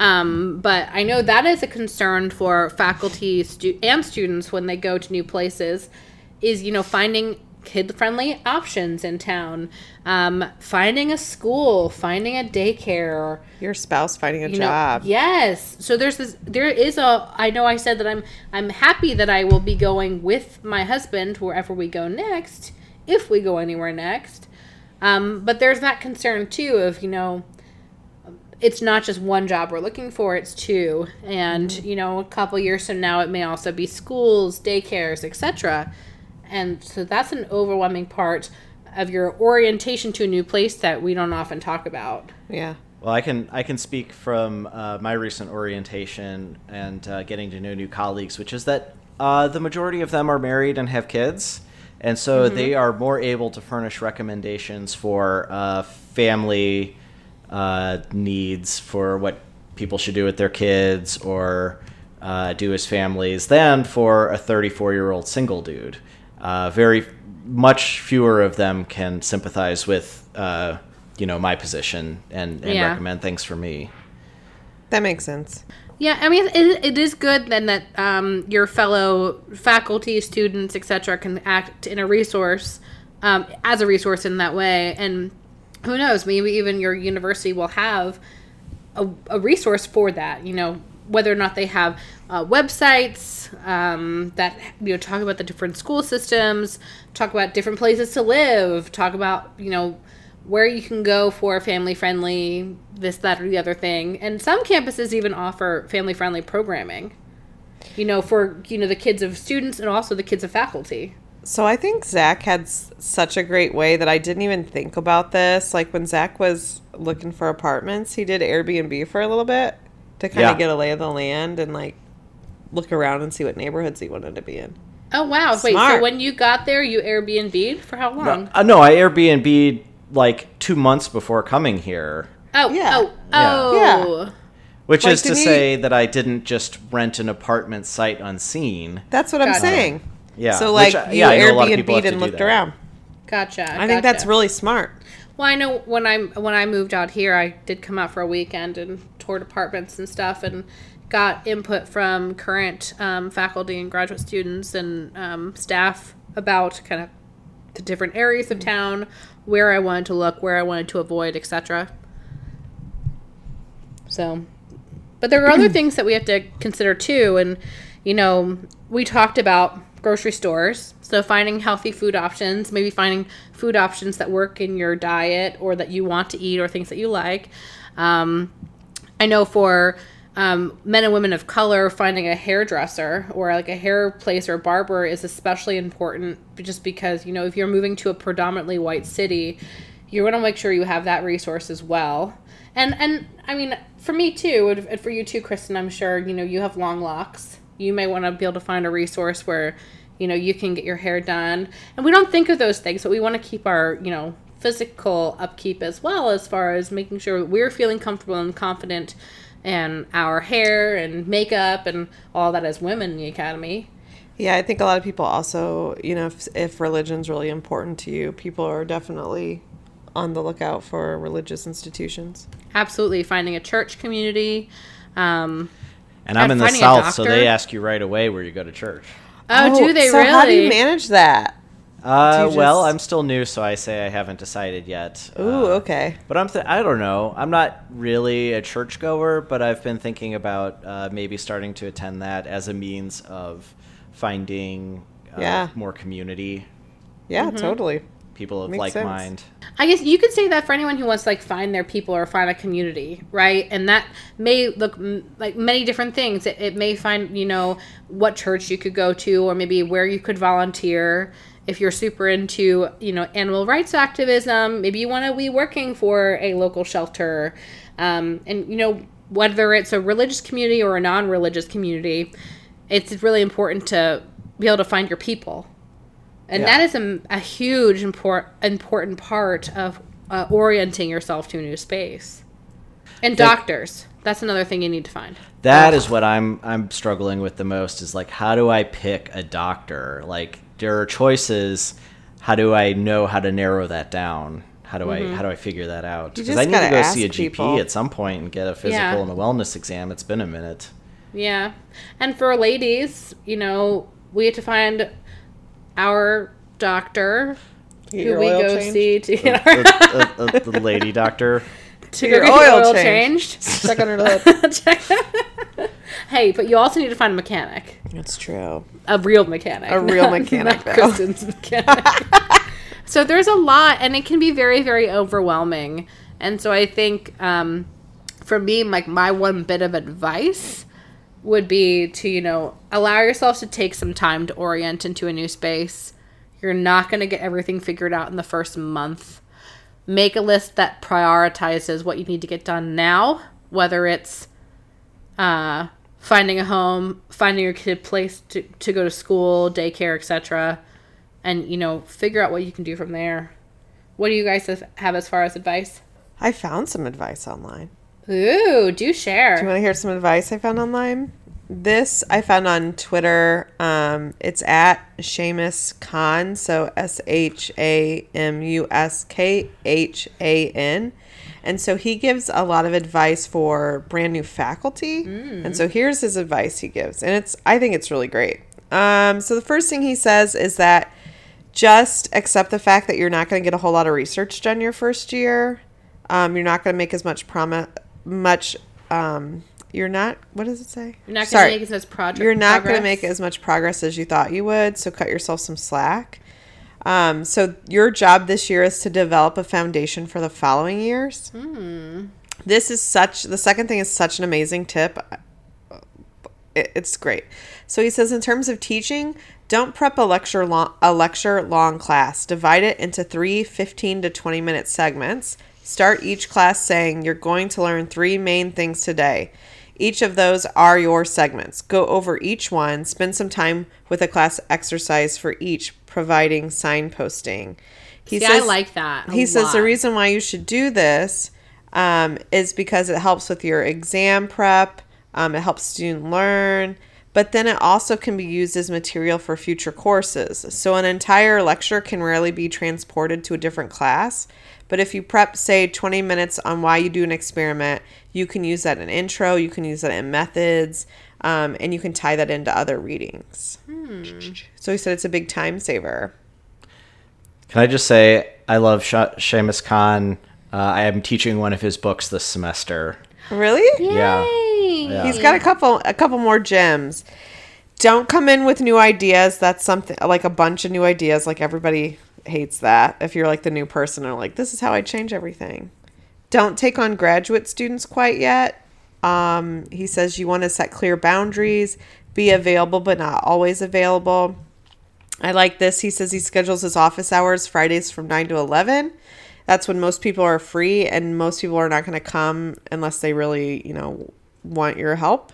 [SPEAKER 1] um, but I know that is a concern for faculty stu- and students when they go to new places. Is you know finding kid friendly options in town, um, finding a school, finding a daycare,
[SPEAKER 2] Your spouse finding a
[SPEAKER 1] you know,
[SPEAKER 2] job.
[SPEAKER 1] yes. So there's this. There is a. I know I said that I'm. I'm happy that I will be going with my husband wherever we go next, if we go anywhere next. Um, but there's that concern too of you know, it's not just one job we're looking for; it's two. And you know, a couple years from now, it may also be schools, daycares, etc. And so that's an overwhelming part of your orientation to a new place that we don't often talk about.
[SPEAKER 2] Yeah.
[SPEAKER 3] Well, I can I can speak from uh, my recent orientation and uh, getting to know new colleagues, which is that uh, the majority of them are married and have kids, and so they are more able to furnish recommendations for uh, family uh, needs for what people should do with their kids or uh, do as families than for a 34 year old single dude. Uh, very much fewer of them can sympathize with uh, you know my position and, and
[SPEAKER 1] Yeah.
[SPEAKER 3] recommend things for me.
[SPEAKER 2] That makes sense.
[SPEAKER 1] Yeah, I mean, it, it is good then that um, your fellow faculty, students, etc., can act in a resource um, as a resource in that way. And who knows, maybe even your university will have a, a resource for that. You know, whether or not they have uh, websites um, that you know talk about the different school systems, talk about different places to live, talk about you know where you can go for family friendly this that or the other thing and some campuses even offer family friendly programming you know for you know the kids of students and also the kids of faculty
[SPEAKER 2] So I think Zach had s- such a great way that I didn't even think about this. Like when Zach was looking for apartments, he did Airbnb for a little bit to kind of
[SPEAKER 3] Yeah.
[SPEAKER 2] get a lay of the land and like look around and see what neighborhoods he wanted to be in.
[SPEAKER 1] oh wow wait so when you got there you airbnb'd for how long
[SPEAKER 3] Uh, no, I Airbnb like two months before coming here,
[SPEAKER 1] oh
[SPEAKER 2] Yeah.
[SPEAKER 1] oh
[SPEAKER 3] Yeah.
[SPEAKER 1] oh
[SPEAKER 3] which
[SPEAKER 2] Like,
[SPEAKER 3] is to
[SPEAKER 2] didn't he-
[SPEAKER 3] say that I didn't just rent an apartment sight unseen.
[SPEAKER 2] That's what I'm
[SPEAKER 1] Gotcha.
[SPEAKER 2] saying.
[SPEAKER 3] Yeah,
[SPEAKER 2] So like
[SPEAKER 3] uh,
[SPEAKER 2] you
[SPEAKER 3] yeah, I know a lot of people
[SPEAKER 2] Airbnb'd and looked
[SPEAKER 3] that.
[SPEAKER 2] around.
[SPEAKER 1] gotcha
[SPEAKER 2] I think that's really smart.
[SPEAKER 1] Well, I know when I when I moved out here, I did come out for a weekend and toured apartments and stuff, and got input from current um, faculty and graduate students and um, staff about kind of the different areas of town, where I wanted to look, where I wanted to avoid, etc. So, but there are other [CLEARS THROAT] things that we have to consider too, and you know, we talked about grocery stores, so finding healthy food options, maybe finding food options that work in your diet or that you want to eat or things that you like. Um, I know for um, men and women of color, finding a hairdresser or like a hair place or barber is especially important just because, you know, if you're moving to a predominantly white city, you want to make sure you have that resource as well. And, and I mean, for me too, and- for you too, Kristen, I'm sure, you know, you have long locks. You may want to be able to find a resource where, you know, you can get your hair done. And we don't think of those things, but we want to keep our, you know, physical upkeep as well as far as making sure we're feeling comfortable and confident in our hair and makeup and all that as women in the academy.
[SPEAKER 2] Yeah, I think a lot of people also, you know, if, if religion's really important to you, people are definitely on the lookout for religious institutions.
[SPEAKER 1] Absolutely, finding a church community. Um,
[SPEAKER 3] And I'm in the south, so they ask you right away where you go to church.
[SPEAKER 1] oh, do they
[SPEAKER 2] so
[SPEAKER 1] really?
[SPEAKER 2] how do you manage that?
[SPEAKER 3] Uh,
[SPEAKER 2] Do you
[SPEAKER 3] well, I'm still new, so I say I haven't decided yet.
[SPEAKER 2] Ooh,
[SPEAKER 3] Uh,
[SPEAKER 2] okay.
[SPEAKER 3] But I'm th- I don't know. I'm not really a churchgoer, but I've been thinking about uh, maybe starting to attend that as a means of finding uh,
[SPEAKER 2] Yeah.
[SPEAKER 3] more community,
[SPEAKER 2] Yeah,
[SPEAKER 1] Mm-hmm.
[SPEAKER 2] totally.
[SPEAKER 3] people of
[SPEAKER 2] Makes
[SPEAKER 3] like
[SPEAKER 2] sense.
[SPEAKER 3] mind.
[SPEAKER 1] I guess you could say that for anyone who wants to like find their people or find a community, right? And that may look mm, like many different things. It, it may find you know what church you could go to, or maybe where you could volunteer. If you're super into you know animal rights activism, maybe you want to be working for a local shelter, um, and you know whether it's a religious community or a non-religious community, it's really important to be able to find your people and
[SPEAKER 3] Yeah.
[SPEAKER 1] that is a, a huge import, important part of uh, orienting yourself to a new space. And
[SPEAKER 3] Yeah.
[SPEAKER 1] doctors. That's another thing you need to find.
[SPEAKER 3] That is what I'm I'm struggling with the most is like how do I pick a doctor? Like there are choices. How do I know how to narrow that down? How do I mm-hmm. how do I figure that out? Because I need to go see a GP
[SPEAKER 2] people.
[SPEAKER 3] at some point and get a physical
[SPEAKER 1] Yeah.
[SPEAKER 3] and a wellness exam. It's been a minute.
[SPEAKER 1] Yeah. And for ladies, you know, we have to find our doctor
[SPEAKER 2] Your
[SPEAKER 1] who we go
[SPEAKER 2] change?
[SPEAKER 1] see to get
[SPEAKER 3] the,
[SPEAKER 1] our
[SPEAKER 3] the- the- the lady doctor. [LAUGHS]
[SPEAKER 1] to get
[SPEAKER 2] oil
[SPEAKER 1] your oil
[SPEAKER 2] change.
[SPEAKER 1] changed. [LAUGHS]
[SPEAKER 2] Check under the hood.
[SPEAKER 1] Hey, but you also need to find a mechanic,
[SPEAKER 2] That's true.
[SPEAKER 1] a real mechanic,
[SPEAKER 2] A real [LAUGHS]
[SPEAKER 1] not-
[SPEAKER 2] mechanic,
[SPEAKER 1] not. Kristen's mechanic. [LAUGHS] so there's a lot, and it can be very, very overwhelming. And so I think um, for me, like my one bit of advice would be to you know allow yourself to take some time to orient into a new space. You're not going to get everything figured out in the first month. Make a list that prioritizes what you need to get done now, whether it's uh, finding a home, finding your kid a place to, to go to school, daycare, etc. And, you know, figure out what you can do from there. What do you guys have- have as far as advice?
[SPEAKER 2] I found some advice online.
[SPEAKER 1] Ooh, do share.
[SPEAKER 2] Do you want to hear some advice I found online? This I found on Twitter. Um, it's at Shamus Khan, so S H A M U S K H A N. And so he gives a lot of advice for brand new faculty. And so here's his advice he gives. And it's I think it's really great. Um, so the first thing he says is that just accept the fact that you're not going to get a whole lot of research done your first year. Um, you're not going to make as much promise, much. Um, you're not. What does it say?
[SPEAKER 1] You're not going to make as much project.
[SPEAKER 2] You're not going to make as much progress as you thought you would. So cut yourself some slack. Um, so your job this year is to develop a foundation for the following years. This is such. The second thing is such an amazing tip it- it's great. So he says in terms of teaching, don't prep a lecture long, a lecture long class. Divide it into three 15 to 20 minute segments. Start each class saying you're going to learn three main things today. Each of those are your segments. Go over each one, spend some time with a class exercise for each, providing signposting. He
[SPEAKER 1] See, I like that.
[SPEAKER 2] he says the reason why you should do this um, is because it helps with your exam prep. Um, it helps student learn, but then it also can be used as material for future courses. So an entire lecture can rarely be transported to a different class. But if you prep, say, 20 minutes on why you do an experiment, you can use that in intro, you can use that in methods, um, and you can tie that into other readings. So he said it's a big time saver.
[SPEAKER 3] Can I just say I love Sha Shamus Khan. Uh, I am teaching one of his books this semester.
[SPEAKER 2] Really?
[SPEAKER 3] Yeah.
[SPEAKER 1] Yay.
[SPEAKER 3] Yeah.
[SPEAKER 2] He's got a couple a couple more gems. Don't come in with new ideas. That's something like a bunch of new ideas. Like everybody hates that. If you're like the new person and like, this is how I change everything. Don't take on graduate students quite yet. Um, he says you want to set clear boundaries, be available but not always available. I like this. He says he schedules his office hours Fridays from 9 to 11. That's when most people are free and most people are not going to come unless they really, you know, want your help.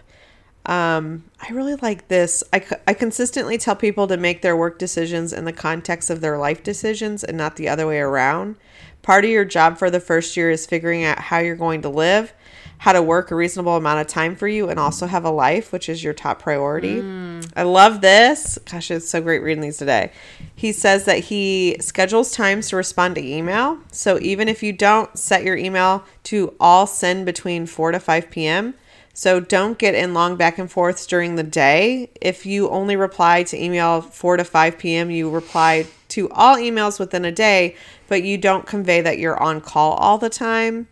[SPEAKER 2] Um, I really like this. I, I consistently tell people to make their work decisions in the context of their life decisions and not the other way around. Part of your job for the first year is figuring out how you're going to live, how to work a reasonable amount of time for you, and also have a life, which is your top priority. Mm. I love this. Gosh, it's so great reading these today. He says that he schedules times to respond to email. So even if you don't set your email to all send between 4 to 5 p.m., so don't get in long back and forths during the day. If you only reply to email 4 to 5 p.m., you reply to all emails within a day, but you don't convey that you're on call all the time.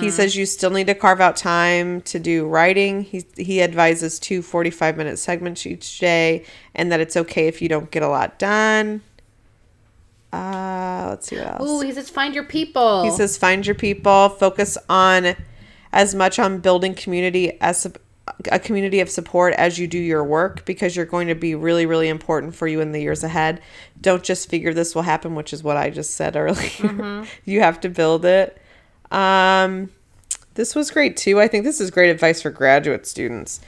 [SPEAKER 2] He says you still need to carve out time to do writing. He he advises two 45 minute segments each day and that it's okay if you don't get a lot done. Uh, let's see what else.
[SPEAKER 1] Oh, he says find your people.
[SPEAKER 2] He says find your people, focus on as much on building community as a community of support as you do your work because you're going to be really really important for you in the years ahead. Don't just figure this will happen, which is what I just said [LAUGHS] earlier. you have to build it. Um this was great too. I think this is great advice for graduate students.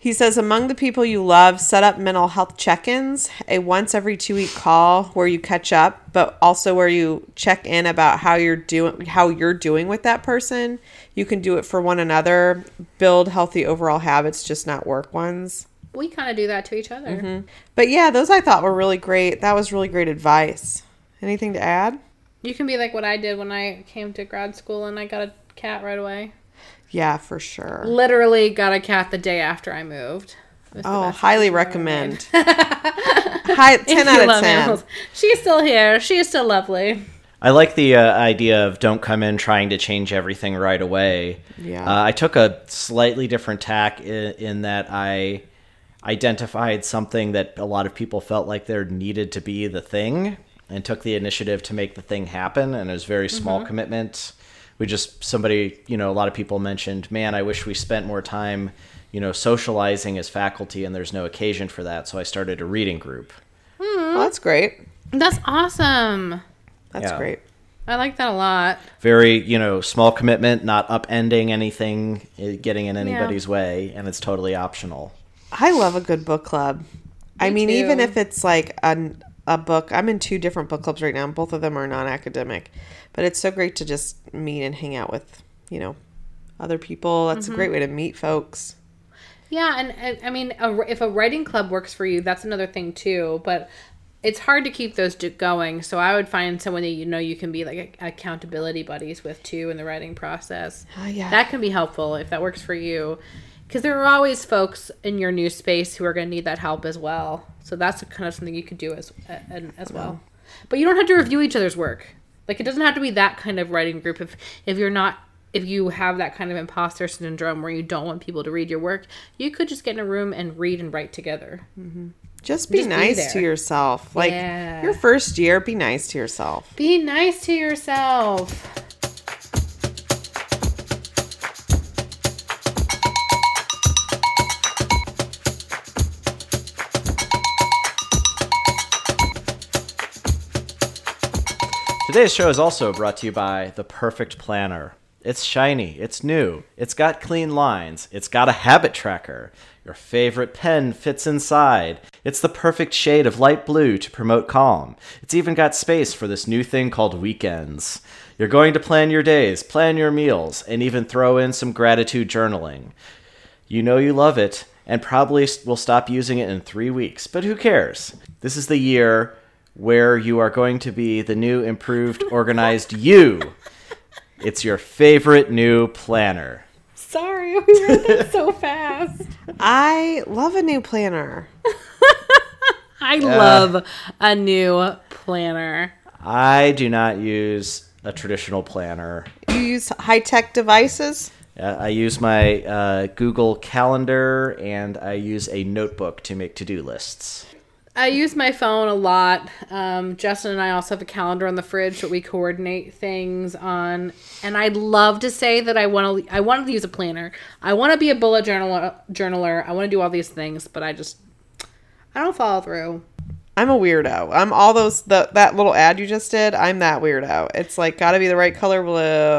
[SPEAKER 2] He says, among the people you love, set up mental health check ins, a once every two week call where you catch up, but also where you check in about how you're doing how you're doing with that person. You can do it for one another, build healthy overall habits, just not work ones.
[SPEAKER 1] we kind of do that to each other.
[SPEAKER 2] Mm-hmm. But yeah, those I thought were really great. That was really great advice. Anything to add?
[SPEAKER 1] You can be like what I did when I came to grad school and I got a cat right away.
[SPEAKER 2] Yeah, for sure.
[SPEAKER 1] Literally got a cat the day after I moved. It was the
[SPEAKER 2] Oh, highly
[SPEAKER 1] decision I ever made.
[SPEAKER 2] recommend. [LAUGHS] Hi, 10 out of 10.
[SPEAKER 1] animals. She's still here. She is still lovely.
[SPEAKER 3] I like the uh, idea of don't come in trying to change everything right away.
[SPEAKER 2] Yeah.
[SPEAKER 3] Uh, I took a slightly different tack in, in that I identified something that a lot of people felt like there needed to be the thing and took the initiative to make the thing happen. And it was very small commitment. We just, somebody, you know, a lot of people mentioned, man, I wish we spent more time, you know, socializing as faculty and there's no occasion for that. So I started a reading group.
[SPEAKER 2] Well, that's great.
[SPEAKER 1] That's awesome.
[SPEAKER 2] That's
[SPEAKER 3] Yeah.
[SPEAKER 2] great.
[SPEAKER 1] I like that a lot.
[SPEAKER 3] very you know small commitment not upending anything eh, getting in anybody's way and it's totally optional
[SPEAKER 2] I love a good book club. I
[SPEAKER 1] Me
[SPEAKER 2] mean, even if it's like a, a book, I'm in two different book clubs right now, and both of them are non academic. But it's so great to just meet and hang out with, you know, other people. That's
[SPEAKER 1] Mm-hmm.
[SPEAKER 2] a great way to meet folks.
[SPEAKER 1] Yeah, and, and I mean, a, if a writing club works for you, that's another thing too. But it's hard to keep those going. So I would find someone that you know you can be like accountability buddies with too in the writing process.
[SPEAKER 2] Oh, yeah.
[SPEAKER 1] That can be helpful if that works for you, because there are always folks in your new space who are going to need that help as well. So that's kind of something you could do as as well. But you don't have to review each other's work. Like it doesn't have to be that kind of writing group. If if you're not if you have that kind of imposter syndrome where you don't want people to read your work, you could just get in a room and read and write together. Mm-hmm.
[SPEAKER 2] Just be
[SPEAKER 1] Just be
[SPEAKER 2] nice to yourself. Like
[SPEAKER 1] Yeah.
[SPEAKER 2] your first year, be nice to yourself.
[SPEAKER 1] Be nice to yourself.
[SPEAKER 3] Today's show is also brought to you by the perfect planner. It's shiny it's new it's got clean lines it's got a habit tracker. Your favorite pen fits inside. It's the perfect shade of light blue to promote calm. It's even got space for this new thing called weekends. You're going to plan your days plan your meals and even throw in some gratitude journaling. You know you love it, and probably will stop using it in three weeks, but who cares? This is the year where you are going to be the new, improved, organized you. It's your favorite new planner.
[SPEAKER 1] Sorry, we read that so fast.
[SPEAKER 2] I love a new planner. [LAUGHS]
[SPEAKER 1] I love a new planner.
[SPEAKER 3] I do not use a traditional planner.
[SPEAKER 2] You use high tech devices?
[SPEAKER 3] Uh, I use my uh, Google Calendar and I use a notebook to make to do lists.
[SPEAKER 1] I use my phone a lot. Um, Justin and I also have a calendar on the fridge that we coordinate things on. And I'd love to say that I want to. I want to use a planner. I want to be a bullet. Journaler. I want to do all these things, but I just I don't follow through.
[SPEAKER 2] I'm a weirdo. I'm all those the that little ad you just did. I'm that weirdo. It's like got to be the right color blue.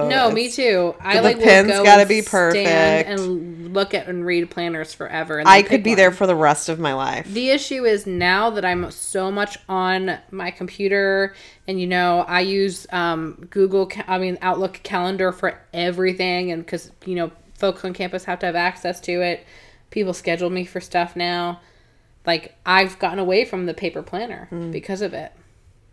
[SPEAKER 1] No,
[SPEAKER 2] It's-
[SPEAKER 1] me too. I
[SPEAKER 2] the
[SPEAKER 1] like
[SPEAKER 2] pen's
[SPEAKER 1] go
[SPEAKER 2] gotta be
[SPEAKER 1] stand
[SPEAKER 2] perfect.
[SPEAKER 1] and look at and read planners forever. And
[SPEAKER 2] I could be
[SPEAKER 1] one.
[SPEAKER 2] there for the rest of my life.
[SPEAKER 1] The issue is now that I'm so much on my computer, and you know, I use um, Google, I mean, Outlook Calendar for everything, and because you know, folks on campus have to have access to it. People schedule me for stuff now. Like I've gotten away from the paper planner
[SPEAKER 2] Hmm.
[SPEAKER 1] because of it.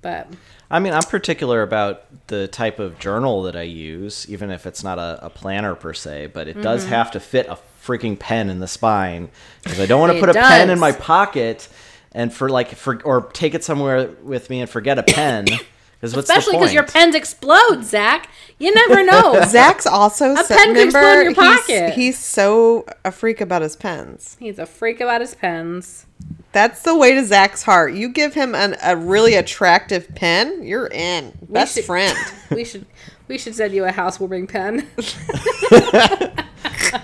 [SPEAKER 1] But
[SPEAKER 3] I mean, I'm particular about the type of journal that I use, even if it's not a, a planner per se, but it does have to fit a freaking pen in the spine because I don't want [LAUGHS] to put a pen in my pocket and for like for or take it somewhere with me and forget a pen. [COUGHS] Because
[SPEAKER 1] especially because your pens explode, Zach. You never [LAUGHS] know.
[SPEAKER 2] Zach's also
[SPEAKER 1] A
[SPEAKER 2] so-
[SPEAKER 1] pen could explode in your
[SPEAKER 2] he's-
[SPEAKER 1] pocket.
[SPEAKER 2] He's, so a freak about his pens.
[SPEAKER 1] He's a freak about his pens.
[SPEAKER 2] That's the way to Zach's heart. You give him an, a really attractive pen, you're in. Best
[SPEAKER 1] should-
[SPEAKER 2] friend. [LAUGHS]
[SPEAKER 1] We should we should send you a housewarming pen. [LAUGHS]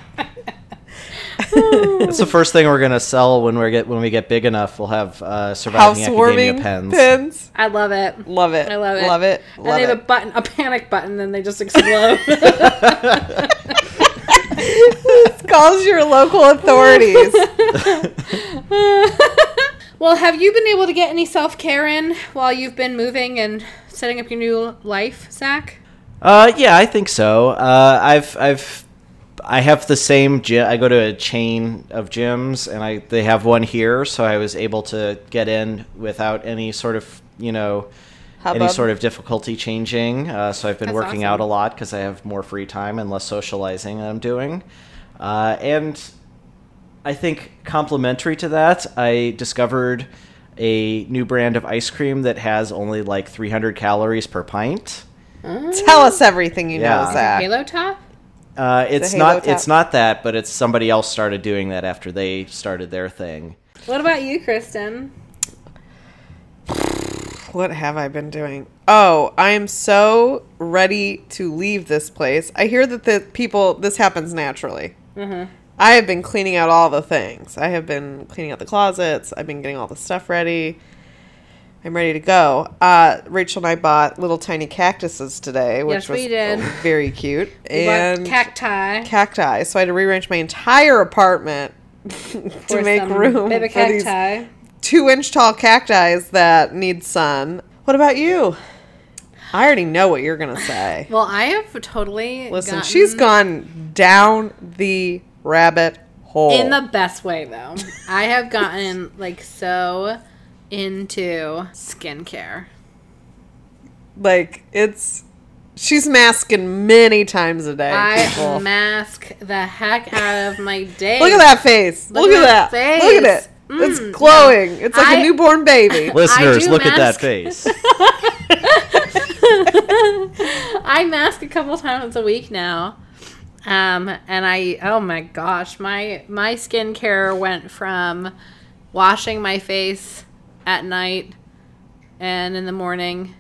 [SPEAKER 3] That's the first thing we're gonna sell when we get when we get big enough. We'll have uh, surviving
[SPEAKER 2] Housewarming
[SPEAKER 3] academia pens.
[SPEAKER 2] pens.
[SPEAKER 1] I love it.
[SPEAKER 2] Love it.
[SPEAKER 1] I love it.
[SPEAKER 2] Love it.
[SPEAKER 1] and
[SPEAKER 2] Love
[SPEAKER 1] they have a
[SPEAKER 2] it.
[SPEAKER 1] button, a panic button, then they just explode. [LAUGHS]
[SPEAKER 2] This Calls your local authorities. [LAUGHS]
[SPEAKER 1] well, have you been able to get any self care in while you've been moving and setting up your new life, Zach?
[SPEAKER 3] Uh, yeah, I think so. Uh, I've I've I have the same gym. I go to a chain of gyms, and I they have one here, so I was able to get in without any sort of you know any sort of difficulty changing. Uh, so I've been
[SPEAKER 1] That's
[SPEAKER 3] working out a lot because I have more free time and less socializing that I'm doing, uh, and I think complementary to that, I discovered a new brand of ice cream that has only like 300 calories per pint.
[SPEAKER 2] Tell us everything you
[SPEAKER 3] Yeah.
[SPEAKER 2] know, Zach.
[SPEAKER 1] Halo top.
[SPEAKER 3] Uh, it's not.
[SPEAKER 2] top.
[SPEAKER 3] It's not that, but it's somebody else started doing that after they started their thing.
[SPEAKER 1] What about you, Kristen?
[SPEAKER 2] What have I been doing? Oh, I am so ready to leave this place. I hear that the people this happens naturally.
[SPEAKER 1] Mm-hmm.
[SPEAKER 2] I have been cleaning out all the things. I have been cleaning out the closets. I've been getting all the stuff ready. I'm ready to go. Uh, Rachel and I bought little tiny cactuses today, which
[SPEAKER 1] Yes,
[SPEAKER 2] was
[SPEAKER 1] we did. [LAUGHS]
[SPEAKER 2] very cute. And
[SPEAKER 1] cacti.
[SPEAKER 2] cacti. So I had to rearrange my entire apartment [LAUGHS] to make room
[SPEAKER 1] baby
[SPEAKER 2] for these two inch tall cacti that need sun. What about you? I already know what you're gonna say. [LAUGHS]
[SPEAKER 1] Well, I have totally
[SPEAKER 2] Listen,
[SPEAKER 1] gotten-
[SPEAKER 2] she's gone down the rabbit hole.
[SPEAKER 1] in the best way though. I have gotten like so into skincare.
[SPEAKER 2] like it's she's masking many times a day.
[SPEAKER 1] I
[SPEAKER 2] people.
[SPEAKER 1] mask the heck out of my day.
[SPEAKER 2] Look at that face. Look,
[SPEAKER 1] Look
[SPEAKER 2] at
[SPEAKER 1] at
[SPEAKER 2] that.
[SPEAKER 1] that
[SPEAKER 2] Look at
[SPEAKER 1] face.
[SPEAKER 2] it. It's
[SPEAKER 1] Mm,
[SPEAKER 2] glowing. It's like a
[SPEAKER 1] I-
[SPEAKER 2] newborn baby. [LAUGHS]
[SPEAKER 3] Listeners,
[SPEAKER 1] do
[SPEAKER 3] look at that face. [LAUGHS]
[SPEAKER 1] I mask a couple times a week now. Um, and I oh my gosh, my my skincare went from washing my face at night and in the morning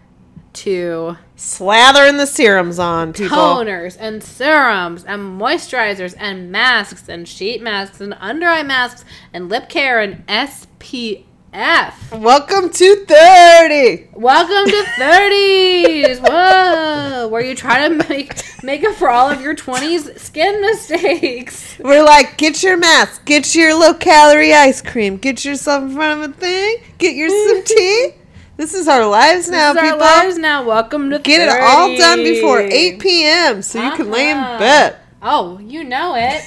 [SPEAKER 1] to
[SPEAKER 2] Slathering the serums on people.
[SPEAKER 1] toners and serums and moisturizers and masks and sheet masks and under eye masks and lip care and SPF.
[SPEAKER 2] Welcome to 30.
[SPEAKER 1] Welcome to 30s. [LAUGHS] Whoa, where you try to make make up for all of your 20s skin mistakes.
[SPEAKER 2] We're like, get your mask, get your low calorie ice cream, get yourself in front of a thing, get your some [LAUGHS] tea. This is our lives now,
[SPEAKER 1] This is our lives now. Welcome to
[SPEAKER 2] Get
[SPEAKER 1] 30.
[SPEAKER 2] it all done before 8 p.m. so you can lay in
[SPEAKER 1] Uh-huh.
[SPEAKER 2] bed.
[SPEAKER 1] Oh, you know it.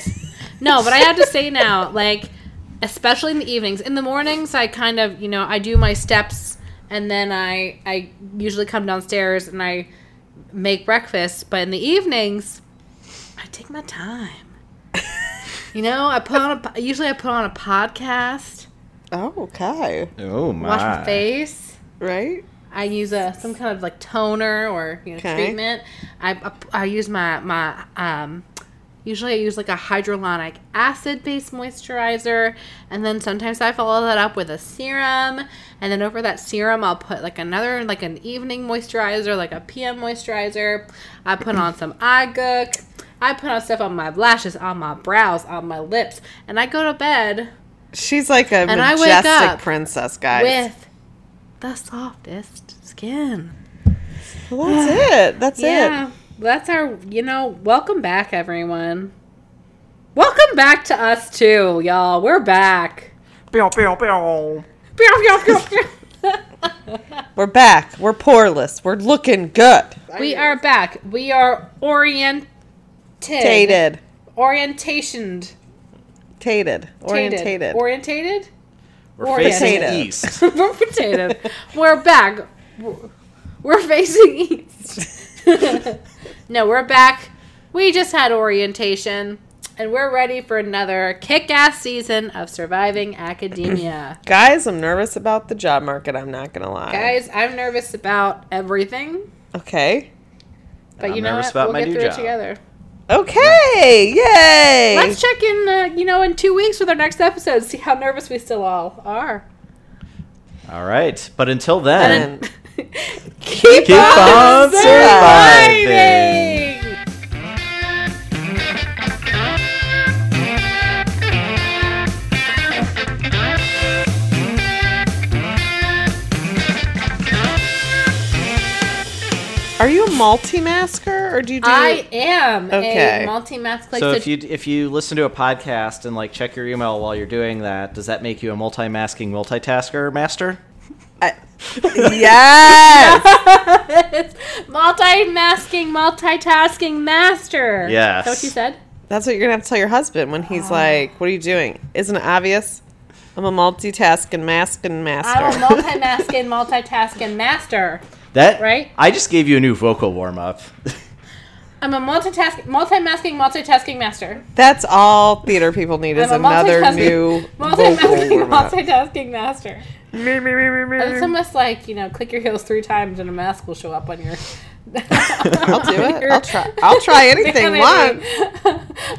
[SPEAKER 1] no, but I have to say now, like, especially in the evenings. In the mornings, I kind of, you know, I do my steps, and then I, I usually come downstairs and I make breakfast. But in the evenings, I take my time. [LAUGHS] you know, I put on a. Usually, I put on a podcast,
[SPEAKER 2] Oh, okay.
[SPEAKER 3] Oh my!
[SPEAKER 1] wash my face.
[SPEAKER 2] Right?
[SPEAKER 1] I use a some kind of like toner or you know
[SPEAKER 2] Okay.
[SPEAKER 1] treatment. I, I I use my my um usually I use like a hydrolonic acid based moisturizer and then sometimes I follow that up with a serum and then over that serum I'll put like another like an evening moisturizer like a PM moisturizer. I put on some eye gook. I put on stuff on my lashes, on my brows, on my lips, and I go to bed
[SPEAKER 2] She's like a
[SPEAKER 1] And I wake
[SPEAKER 2] majestic
[SPEAKER 1] up
[SPEAKER 2] princess, guys.
[SPEAKER 1] with the softest skin.
[SPEAKER 2] well, that's it. That's
[SPEAKER 1] Yeah,
[SPEAKER 2] it.
[SPEAKER 1] That's our. You know, welcome back, everyone. Welcome back to us too, y'all. We're back.
[SPEAKER 3] Pew, pew, pew. [LAUGHS]
[SPEAKER 2] We're back. We're poreless. We're looking good.
[SPEAKER 1] we are back. We are oriented.
[SPEAKER 2] Tated.
[SPEAKER 1] Orientationed.
[SPEAKER 2] Tated. Orientated.
[SPEAKER 1] Orientated.
[SPEAKER 3] We're
[SPEAKER 1] Or-
[SPEAKER 3] facing east. [LAUGHS]
[SPEAKER 1] We're potato. We're back. We're- We're facing east. [LAUGHS] no, we're back. We just had orientation, and we're ready for another kick-ass season of surviving [CLEARS THROAT] academia.
[SPEAKER 2] Guys, I'm nervous about the job market. I'm not going to lie.
[SPEAKER 1] Guys, I'm nervous about everything,
[SPEAKER 2] Okay.
[SPEAKER 1] but
[SPEAKER 3] I'm
[SPEAKER 1] you know
[SPEAKER 3] nervous
[SPEAKER 1] what?
[SPEAKER 3] about
[SPEAKER 1] we'll
[SPEAKER 3] my
[SPEAKER 1] get
[SPEAKER 3] new
[SPEAKER 1] through
[SPEAKER 3] job.
[SPEAKER 1] it together.
[SPEAKER 2] Okay. Yay.
[SPEAKER 1] Let's check in, uh, you know, in two weeks with our next episode. See how nervous we still all are.
[SPEAKER 3] All right, but until then,
[SPEAKER 2] And
[SPEAKER 1] Keep,
[SPEAKER 3] keep on surviving.
[SPEAKER 1] surviving.
[SPEAKER 2] are you a multi-masker or do you do
[SPEAKER 1] I am
[SPEAKER 2] Okay.
[SPEAKER 1] a multi-mask. Like,
[SPEAKER 3] So
[SPEAKER 1] so
[SPEAKER 3] if you if you listen to a podcast and like check your email while you're doing that, does that make you a multi-masking multitasker master?
[SPEAKER 2] I- [LAUGHS] yes.
[SPEAKER 1] multi-masking, multitasking master.
[SPEAKER 3] Yes.
[SPEAKER 1] Is that what you said?
[SPEAKER 2] That's what you're going to have to tell your husband when he's oh. like, "What are you doing? Isn't it obvious? I'm a multitasking masking master."
[SPEAKER 1] I'm a multi-masking, multitasking master.
[SPEAKER 3] That
[SPEAKER 1] Right?
[SPEAKER 3] I just gave you a new vocal warm up.
[SPEAKER 1] I'm a multitask, multi-masking, multitasking master.
[SPEAKER 2] That's all theater people need is
[SPEAKER 1] I'm a
[SPEAKER 2] another
[SPEAKER 1] multitasking-
[SPEAKER 2] new vocal
[SPEAKER 1] Multitasking,
[SPEAKER 2] warm-up.
[SPEAKER 1] multitasking. It's almost like you know, click your heels three times and a mask will show up on your. [LAUGHS]
[SPEAKER 2] I'll do it. [LAUGHS] I'll try. I'll try [LAUGHS] anything once.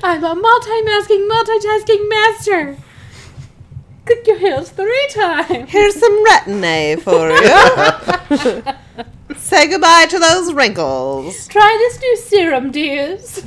[SPEAKER 1] I'm a multimasking, multitasking master. Click your heels three times.
[SPEAKER 2] Here's some retin-A for you. Say goodbye to those wrinkles.
[SPEAKER 1] Try this new serum, dears.